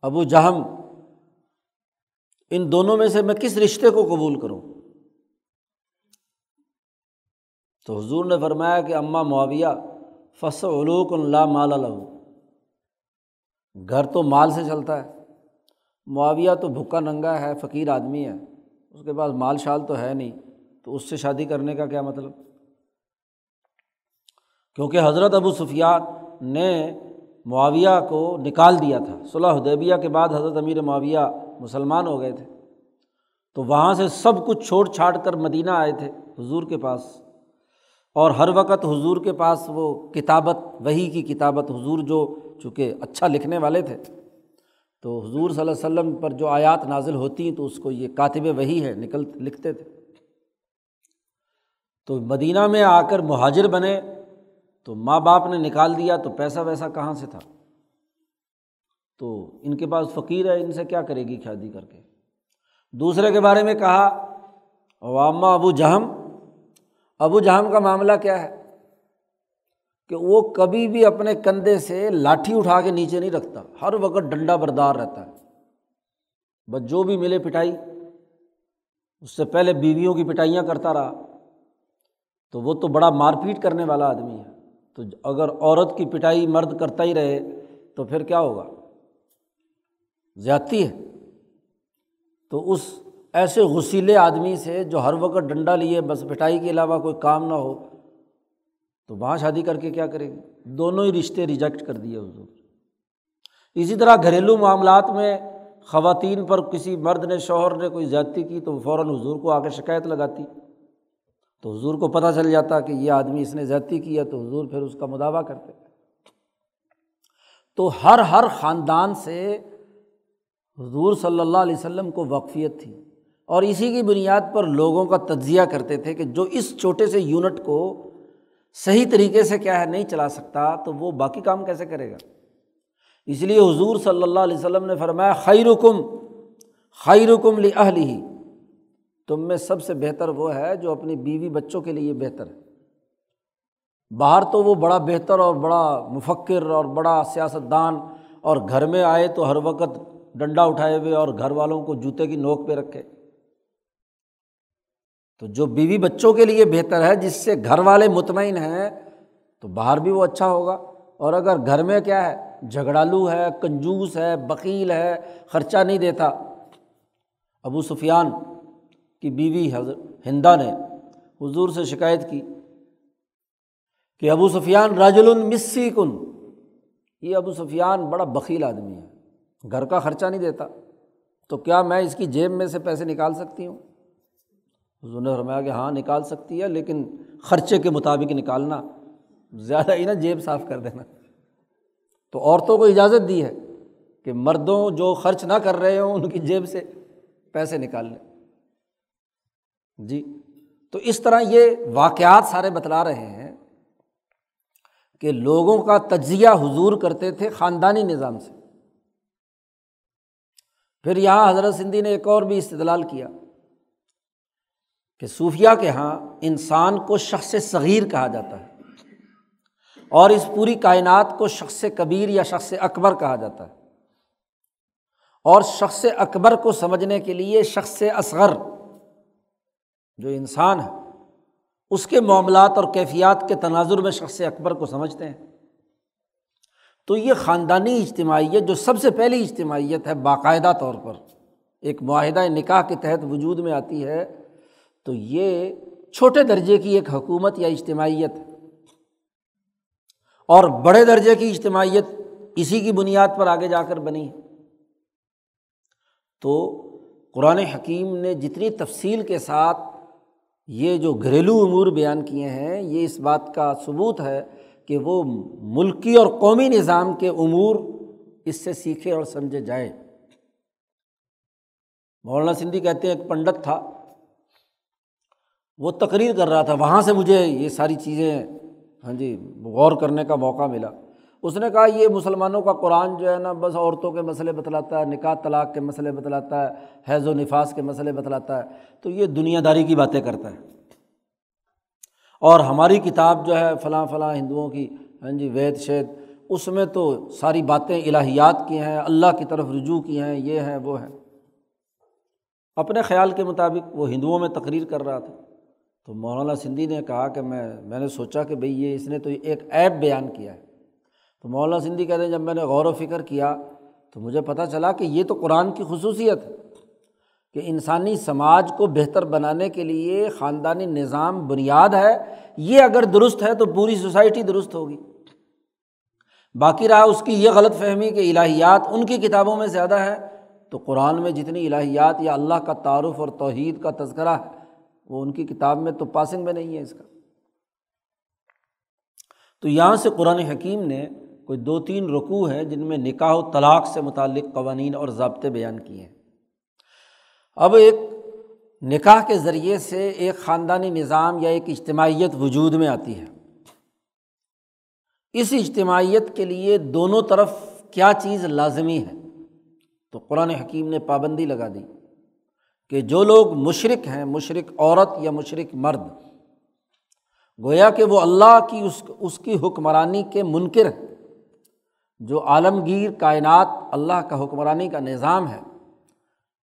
ابو جہم۔ ان دونوں میں سے میں کس رشتے کو قبول کروں؟ تو حضور نے فرمایا کہ اماں معاویہ فص علوق اللہ مال لہو گھر تو مال سے چلتا ہے۔ معاویہ تو بھوکا ننگا ہے، فقیر آدمی ہے۔ اس کے پاس مال شال تو ہے نہیں۔ تو اس سے شادی کرنے کا کیا مطلب؟ کیونکہ حضرت ابو سفیان نے معاویہ کو نکال دیا تھا۔ صلاح حدیبیہ کے بعد حضرت امیر معاویہ مسلمان ہو گئے تھے۔ تو وہاں سے سب کچھ چھوڑ چھاڑ کر مدینہ آئے تھے حضور کے پاس۔ اور ہر وقت حضور کے پاس وہ کتابت وہی کی کتابت حضور جو چونکہ اچھا لکھنے والے تھے۔ تو حضور صلی اللہ علیہ وسلم پر جو آیات نازل ہوتی ہیں تو اس کو یہ کاتب وہی ہے، نکل، لکھتے تھے۔ تو مدینہ میں آ کر مہاجر بنے، تو ماں باپ نے نکال دیا تو پیسہ ویسا کہاں سے تھا؟ تو ان کے پاس فقیر ہے، ان سے کیا کرے گی شادی کر کے؟ دوسرے کے بارے میں کہا عوامہ ابو جہم ابو جہام کا معاملہ کیا ہے؟ کہ وہ کبھی بھی اپنے کندھے سے لاٹھی اٹھا کے نیچے نہیں رکھتا، ہر وقت ڈنڈا بردار رہتا ہے۔ بس جو بھی ملے پٹائی۔ اس سے پہلے بیویوں کی پٹائیاں کرتا رہا۔ تو وہ تو بڑا مار پیٹ کرنے والا آدمی ہے۔ تو اگر عورت کی پٹائی مرد کرتا ہی رہے، تو پھر کیا ہوگا؟ زیادتی ہے۔ تو اس ایسے غسیلے آدمی سے جو ہر وقت ڈنڈا لیے، بس پٹائی کے علاوہ کوئی کام نہ ہو، تو وہاں شادی کر کے کیا کرے؟ گی دونوں ہی رشتے ریجیکٹ کر دیے حضور۔ اسی طرح گھریلو معاملات میں خواتین پر کسی مرد نے شوہر نے کوئی زیادتی کی تو فوراً حضور کو آ کے شکایت لگاتی۔ تو حضور کو پتہ چل جاتا کہ یہ آدمی اس نے زیادتی کی ہے تو حضور پھر اس کا مداوع کرتے۔ تو ہر ہر خاندان سے حضور صلی اللہ علیہ وسلم کو واقفیت تھی۔ اور اسی کی بنیاد پر لوگوں کا تجزیہ کرتے تھے کہ جو اس چھوٹے سے یونٹ کو صحیح طریقے سے کیا ہے نہیں چلا سکتا، تو وہ باقی کام کیسے کرے گا؟ اس لیے حضور صلی اللہ علیہ وسلم نے فرمایا خیر حکم خیر لی اہلی ہی تم میں سب سے بہتر وہ ہے جو اپنی بیوی بچوں کے لیے بہتر ہے۔ باہر تو وہ بڑا بہتر اور بڑا مفکر اور بڑا سیاست دان اور گھر میں آئے تو ہر وقت ڈنڈا اٹھائے ہوئے اور گھر والوں کو جوتے کی نوک پہ رکھے۔ تو جو بیوی بچوں کے لیے بہتر ہے، جس سے گھر والے مطمئن ہیں، تو باہر بھی وہ اچھا ہوگا۔ اور اگر گھر میں کیا ہے، جھگڑالو ہے، کنجوس ہے بکیل ہے، خرچہ نہیں دیتا۔ ابو سفیان کی بیوی حضرت ہندا نے حضور سے شکایت کی کہ ابو سفیان راج المسی کن یہ ابو سفیان بڑا بکیل آدمی ہے۔ گھر کا خرچہ نہیں دیتا۔ تو کیا میں اس کی جیب میں سے پیسے نکال سکتی ہوں؟ حضور نے فرمایا کہ ہاں نکال سکتی ہے، لیکن خرچے کے مطابق نکالنا، زیادہ ہی نا جیب صاف کر دینا۔ تو عورتوں کو اجازت دی ہے کہ مردوں جو خرچ نہ کر رہے ہوں، ان کی جیب سے پیسے نکال لیں۔ جی تو اس طرح یہ واقعات سارے بتلا رہے ہیں کہ لوگوں کا تجزیہ حضور کرتے تھے خاندانی نظام سے۔ پھر یہاں حضرت سندھی نے ایک اور بھی استدلال کیا۔ کہ صوفیہ کے یہاں انسان کو شخص صغیر کہا جاتا ہے اور اس پوری کائنات کو شخص کبیر یا شخص اکبر کہا جاتا ہے اور شخص اکبر کو سمجھنے کے لیے شخص اصغر جو انسان ہے، اس کے معاملات اور کیفیات کے تناظر میں شخص اکبر کو سمجھتے ہیں۔ تو یہ خاندانی اجتماعیت جو سب سے پہلی اجتماعیت ہے، باقاعدہ طور پر ایک معاہدہ نکاح کے تحت وجود میں آتی ہے۔ تو یہ چھوٹے درجے کی ایک حکومت یا اجتماعیت ہے۔ اور بڑے درجے کی اجتماعیت اسی کی بنیاد پر آگے جا کر بنی ہے۔ تو قرآن حکیم نے جتنی تفصیل کے ساتھ یہ جو گھریلو امور بیان کیے ہیں، یہ اس بات کا ثبوت ہے کہ وہ ملکی اور قومی نظام کے امور اس سے سیکھے اور سمجھے جائیں۔ مولانا سندھی کہتے ہیں، ایک پنڈت تھا۔ وہ تقریر کر رہا تھا، وہاں سے مجھے یہ ساری چیزیں ہاں جی غور کرنے کا موقع ملا۔ اس نے کہا، یہ مسلمانوں کا قرآن جو ہے نا، بس عورتوں کے مسئلے بتلاتا ہے، نکاح طلاق کے مسئلے بتلاتا ہے، حیض و نفاس کے مسئلے بتلاتا ہے۔ تو یہ دنیا داری کی باتیں کرتا ہے۔ اور ہماری کتاب جو ہے فلاں فلاں ہندوؤں کی ہاں جی وید، شید، اس میں تو ساری باتیں الہیات کی ہیں، اللہ کی طرف رجوع کی ہیں، یہ ہیں، وہ ہیں۔ اپنے خیال کے مطابق وہ ہندوؤں میں تقریر کر رہا تھا۔ تو مولانا سندھی نے کہا کہ میں میں نے سوچا کہ بھائی یہ اس نے تو ایک ایپ بیان کیا ہے۔ تو مولانا سندھی کہتے ہیں، جب میں نے غور و فکر کیا تو مجھے پتہ چلا کہ یہ تو قرآن کی خصوصیت ہے کہ انسانی سماج کو بہتر بنانے کے لیے خاندانی نظام بنیاد ہے۔ یہ اگر درست ہے تو پوری سوسائٹی درست ہوگی۔ باقی رہا اس کی یہ غلط فہمی کہ الہیات ان کی کتابوں میں زیادہ ہے۔ تو قرآن میں جتنی الہیات یا اللہ کا تعارف اور توحید کا تذکرہ ہے وہ ان کی کتاب میں تو پاسنگ میں نہیں ہے اس کا۔ تو یہاں سے قرآن حکیم نے کوئی دو تین رقوع ہیں جن میں نکاح و طلاق سے متعلق قوانین اور ضابطے بیان کیے ہیں۔ اب ایک نکاح کے ذریعے سے ایک خاندانی نظام یا ایک اجتماعیت وجود میں آتی ہے۔ اس اجتماعیت کے لیے دونوں طرف کیا چیز لازمی ہے؟ تو قرآن حکیم نے پابندی لگا دی۔ کہ جو لوگ مشرق ہیں مشرق عورت یا مشرق مرد، گویا کہ وہ اللہ کی اس اس کی حکمرانی کے منکر ہیں۔ جو عالمگیر کائنات اللہ کا حکمرانی کا نظام ہے،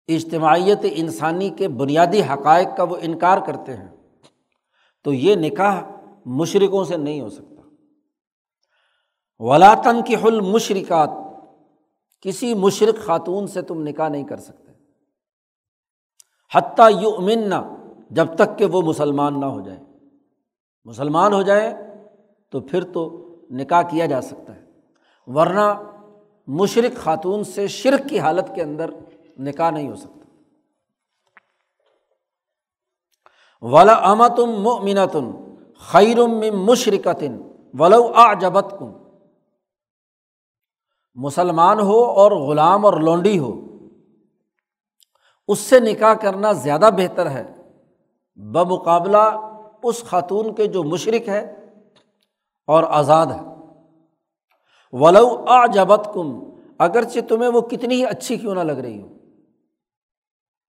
اجتماعیت انسانی کے بنیادی حقائق کا وہ انکار کرتے ہیں۔ تو یہ نکاح مشرقوں سے نہیں ہو سکتا۔ ولاطن کی حل مشرقات کسی مشرق خاتون سے تم نکاح نہیں کر سکتے۔ حتیٰ یو امن جب تک کہ وہ مسلمان نہ ہو جائیں مسلمان ہو جائیں تو پھر تو نکاح کیا جا سکتا ہے۔ ورنہ مشرق خاتون سے شرک کی حالت کے اندر نکاح نہیں ہو سکتا۔ ولا امتم مینتن خیرم مشرقتن ولو آ جبت کم مسلمان ہو اور غلام اور لونڈی ہو۔ اس سے نکاح کرنا زیادہ بہتر ہے۔ بمقابلہ اس خاتون کے جو مشرق ہے اور آزاد ہے ولو آ جبت کم اگرچہ تمہیں وہ کتنی ہی اچھی کیوں نہ لگ رہی ہو۔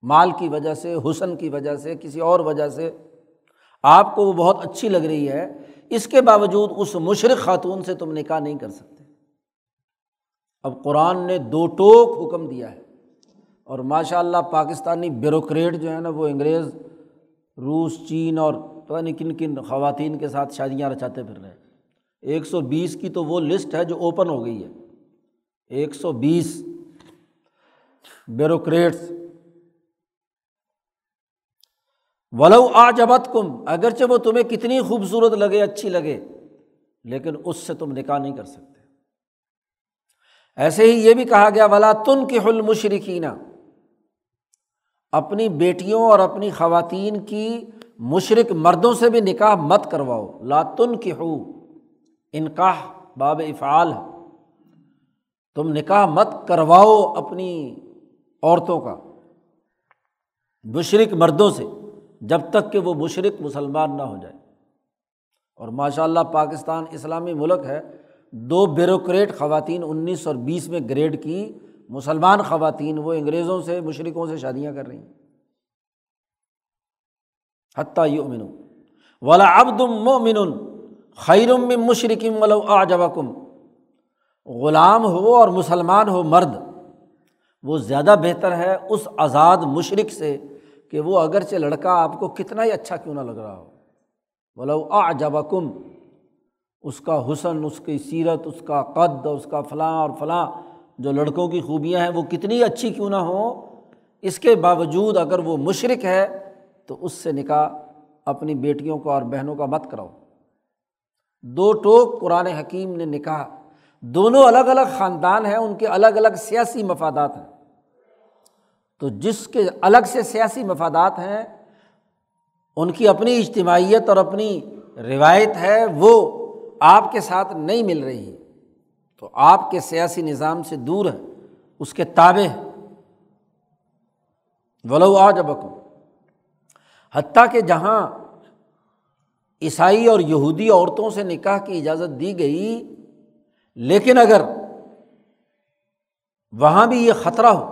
مال کی وجہ سے، حسن کی وجہ سے، کسی اور وجہ سے آپ کو وہ بہت اچھی لگ رہی ہے۔ اس کے باوجود اس مشرق خاتون سے تم نکاح نہیں کر سکتے۔ اب قرآن نے دو ٹوک حکم دیا ہے۔ اور ماشاء اللہ پاکستانی بیوروکریٹ جو ہے نا وہ انگریز، روس، چین اور پتہ نہیں کن کن خواتین کے ساتھ شادیاں رچاتے پھر رہے ایک سو بیس کی تو وہ لسٹ ہے جو اوپن ہو گئی ہے۔ ایک سو بیس بیوروکریٹس۔ ولو آ جبت کم اگرچہ وہ تمہیں کتنی خوبصورت لگے، اچھی لگے، لیکن اس سے تم نکاح نہیں کر سکتے۔ ایسے ہی یہ بھی کہا گیا، ولا تن کی حل مشرقینہ اپنی بیٹیوں اور اپنی خواتین کی مشرق مردوں سے بھی نکاح مت کرواؤ۔ لاتن کی ہو انکاح باب افعال ہے۔ تم نکاح مت کرواؤ اپنی عورتوں کا۔ مشرق مردوں سے، جب تک کہ وہ مشرق مسلمان نہ ہو جائے۔ اور ماشاء اللہ پاکستان اسلامی ملک ہے۔ دو بیوروکریٹ خواتین انیس اور بیس میں گریڈ کی مسلمان خواتین وہ انگریزوں سے مشرقوں سے شادیاں کر رہی ہیں۔ حتیٰ یؤمن ولا ابدم مومن خیرم مشرقم ولو آ غلام ہو اور مسلمان ہو مرد، وہ زیادہ بہتر ہے اس آزاد مشرق سے کہ وہ اگرچہ لڑکا آپ کو کتنا ہی اچھا کیوں نہ لگ رہا ہو۔ ولو آ اس کا حسن، اس کی سیرت، اس کا قد، اس کا فلاں اور فلاں۔ جو لڑکوں کی خوبیاں ہیں وہ کتنی اچھی کیوں نہ ہوں، اس کے باوجود اگر وہ مشرق ہے، تو اس سے نکاح اپنی بیٹیوں کو اور بہنوں کا مت کراؤ۔ دو ٹوک قرآن حکیم نے نکاح، دونوں الگ الگ خاندان ہیں، ان کے الگ الگ سیاسی مفادات ہیں۔ تو جس کے الگ سے سیاسی مفادات ہیں، ان کی اپنی اجتماعیت اور اپنی روایت ہے، وہ آپ کے ساتھ نہیں مل رہی۔ ہے تو آپ کے سیاسی نظام سے دور ہے اس کے تابع ہے ولو آ جب حتیٰ کہ جہاں عیسائی اور یہودی عورتوں سے نکاح کی اجازت دی گئی، لیکن اگر وہاں بھی یہ خطرہ ہو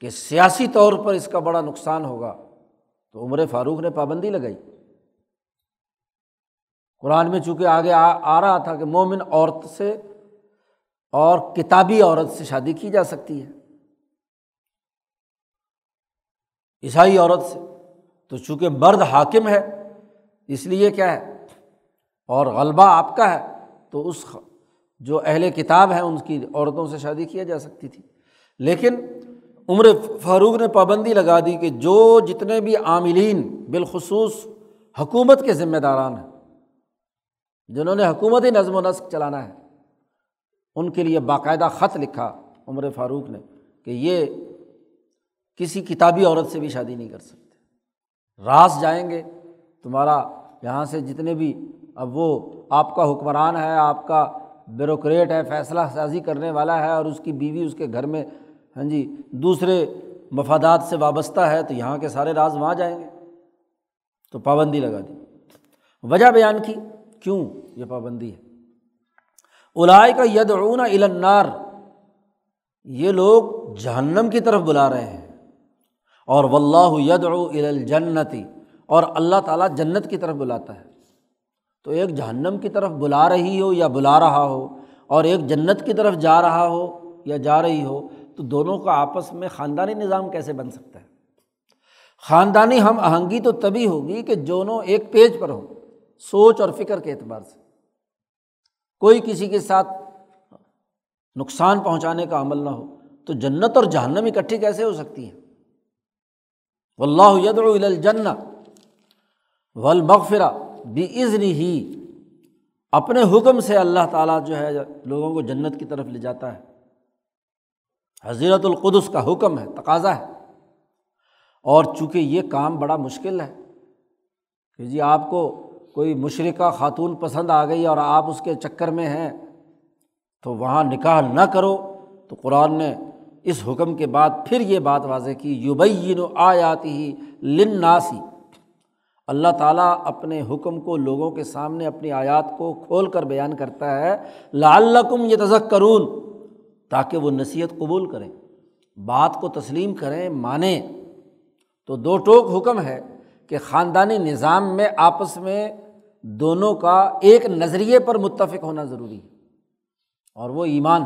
کہ سیاسی طور پر اس کا بڑا نقصان ہوگا، تو عمر فاروق نے پابندی لگائی۔ قرآن میں چونکہ آگے آ رہا تھا کہ مومن عورت سے اور کتابی عورت سے شادی کی جا سکتی ہے۔ عیسائی عورت سے۔ تو چونکہ مرد حاکم ہے، اس لیے کیا ہے؟ اور غلبہ آپ کا ہے، تو اس جو اہل کتاب ہیں، ان کی عورتوں سے شادی کیا جا سکتی تھی۔ لیکن عمر فاروق نے پابندی لگا دی کہ جو جتنے بھی عاملین بالخصوص حکومت کے ذمہ داران ہیں جنہوں نے حکومتی نظم و نسق چلانا ہے۔ ان کے لیے باقاعدہ خط لکھا عمر فاروق نے کہ یہ کسی کتابی عورت سے بھی شادی نہیں کر سکتے۔ راس جائیں گے، تمہارا یہاں سے جتنے بھی اب وہ آپ کا حکمران ہے، آپ کا بیوروکریٹ ہے، فیصلہ سازی کرنے والا ہے اور اس کی بیوی اس کے گھر میں ہاں جی دوسرے مفادات سے وابستہ ہے، تو یہاں کے سارے راز وہاں جائیں گے۔ تو پابندی لگا دی۔ وجہ بیان کی۔ کیوں یہ پابندی ہے؟ الائے کا ید اون النار۔ یہ لوگ جہنم کی طرف بلا رہے ہیں۔ اور و اللہ ید الجنتی اور اللہ تعالیٰ جنت کی طرف بلاتا ہے۔ تو ایک جہنم کی طرف بلا رہی ہو یا بلا رہا ہو، اور ایک جنت کی طرف جا رہا ہو یا جا رہی ہو، تو دونوں کا آپس میں خاندانی نظام کیسے بن سکتا ہے؟ خاندانی ہم آہنگی تو تبھی ہوگی کہ دونوں ایک پیج پر ہوں۔ سوچ اور فکر کے اعتبار سے۔ کوئی کسی کے ساتھ نقصان پہنچانے کا عمل نہ ہو، تو جنت اور جہنم اکٹھی کیسے ہو سکتی ہیں؟ اللہ ید الجن ولمغفرا بھی ہی اپنے حکم سے اللہ تعالیٰ جو ہے، لوگوں کو جنت کی طرف لے جاتا ہے۔ حضرت القدس کا حکم ہے، تقاضا ہے۔ اور چونکہ یہ کام بڑا مشکل ہے، کہ جی آپ کو کوئی مشرقہ خاتون پسند آ گئی اور آپ اس کے چکر میں ہیں، تو وہاں نکاح نہ کرو۔ تو قرآن نے اس حکم کے بعد پھر یہ بات واضح کی یوبین و آیاتی ہی لن ناسی اللہ تعالیٰ اپنے حکم کو لوگوں کے سامنے اپنی آیات کو کھول کر بیان کرتا ہے۔ لعلکم یہ تذک کرون تاکہ وہ نصیحت قبول کریں، بات کو تسلیم کریں، مانیں۔ تو دو ٹوک حکم ہے کہ خاندانی نظام میں آپس میں دونوں کا ایک نظریے پر متفق ہونا ضروری ہے۔ اور وہ ایمان،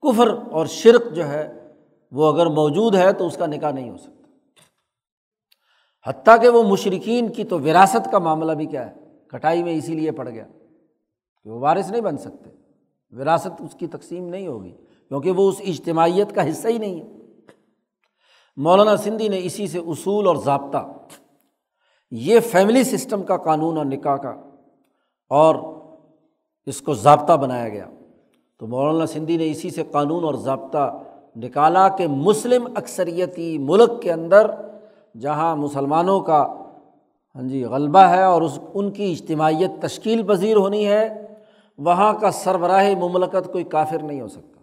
کفر اور شرک جو ہے، وہ اگر موجود ہے تو اس کا نکاح نہیں ہو سکتا۔ حتیٰ کہ وہ مشرقین کی تو وراثت کا معاملہ بھی کیا ہے، کٹائی میں اسی لیے پڑ گیا۔ کہ وہ وارث نہیں بن سکتے۔ وراثت اس کی تقسیم نہیں ہوگی، کیونکہ وہ اس اجتماعیت کا حصہ ہی نہیں ہے۔ مولانا سندھی نے اسی سے اصول اور ضابطہ یہ فیملی سسٹم کا قانون اور نکاح کا اور اس کو ضابطہ بنایا گیا۔ تو مولانا سندھی نے اسی سے قانون اور ضابطہ نکالا کہ مسلم اکثریتی ملک کے اندر جہاں مسلمانوں کا ہاں جی غلبہ ہے اور اس، ان کی اجتماعیت تشکیل پذیر ہونی ہے، وہاں کا سربراہ مملکت کوئی کافر نہیں ہو سکتا،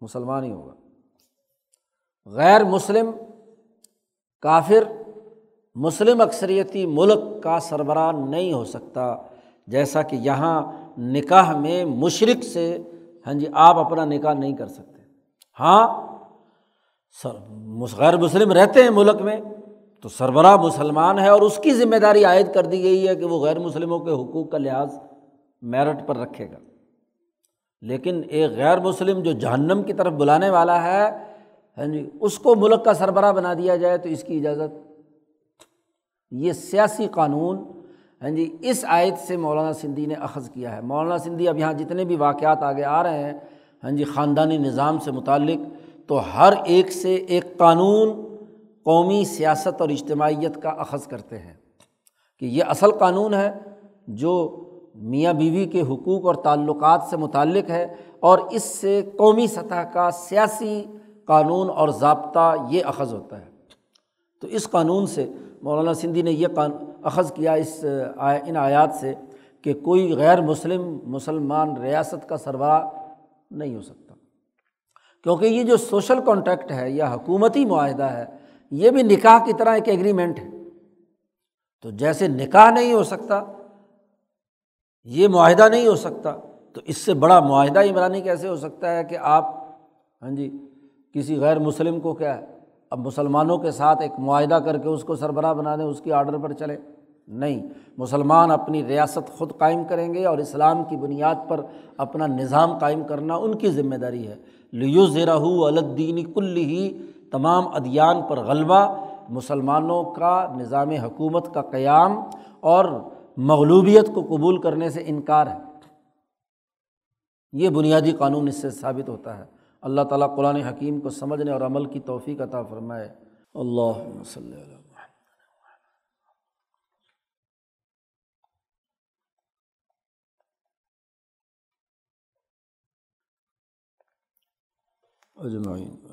مسلمان ہی ہوگا۔ غیر مسلم کافر مسلم اکثریتی ملک کا سربراہ نہیں ہو سکتا، جیسا کہ یہاں نکاح میں مشرق سے ہاں جی آپ اپنا نکاح نہیں کر سکتے۔ ہاں غیر مسلم رہتے ہیں ملک میں، تو سربراہ مسلمان ہے اور اس کی ذمہ داری عائد کر دی گئی ہے کہ وہ غیر مسلموں کے حقوق کا لحاظ میرٹ پر رکھے گا۔ لیکن ایک غیر مسلم جو جہنم کی طرف بلانے والا ہے ہاں جی اس کو ملک کا سربراہ بنا دیا جائے تو اس کی اجازت یہ سیاسی قانون ہاں جی اس آیت سے مولانا سندھی نے اخذ کیا ہے۔ مولانا سندھی اب یہاں جتنے بھی واقعات آگے آ رہے ہیں ہاں جی خاندانی نظام سے متعلق، تو ہر ایک سے ایک قانون قومی سیاست اور اجتماعیت کا اخذ کرتے ہیں کہ یہ اصل قانون ہے جو میاں بیوی کے حقوق اور تعلقات سے متعلق ہے اور اس سے قومی سطح کا سیاسی قانون اور ضابطہ یہ اخذ ہوتا ہے۔ تو اس قانون سے مولانا سندھی نے یہ اخذ کیا اس ان آیات سے کہ کوئی غیر مسلم، مسلمان ریاست کا سربراہ نہیں ہو سکتا۔ کیونکہ یہ جو سوشل کانٹیکٹ ہے یا حکومتی معاہدہ ہے، یہ بھی نکاح کی طرح ایک ایگریمنٹ ہے۔ تو جیسے نکاح نہیں ہو سکتا، یہ معاہدہ نہیں ہو سکتا، تو اس سے بڑا معاہدہ عمرانی کیسے ہو سکتا ہے کہ آپ ہاں جی کسی غیر مسلم کو کیا ہے؟ اب مسلمانوں کے ساتھ ایک معاہدہ کر کے اس کو سربراہ بنا دیں، اس کی آرڈر پر چلے نہیں، مسلمان اپنی ریاست خود قائم کریں گے اور اسلام کی بنیاد پر اپنا نظام قائم کرنا ان کی ذمہ داری ہے۔ لیو زیرہ الدینی کل ہی تمام ادیان پر غلبہ، مسلمانوں کا نظام حکومت کا قیام اور مغلوبیت کو قبول کرنے سے انکار ہے۔ یہ بنیادی قانون اس سے ثابت ہوتا ہے۔ اللہ تعالیٰ قرآن حکیم کو سمجھنے اور عمل کی توفیق عطا فرمائے۔ اللہ وسلم اجمعین۔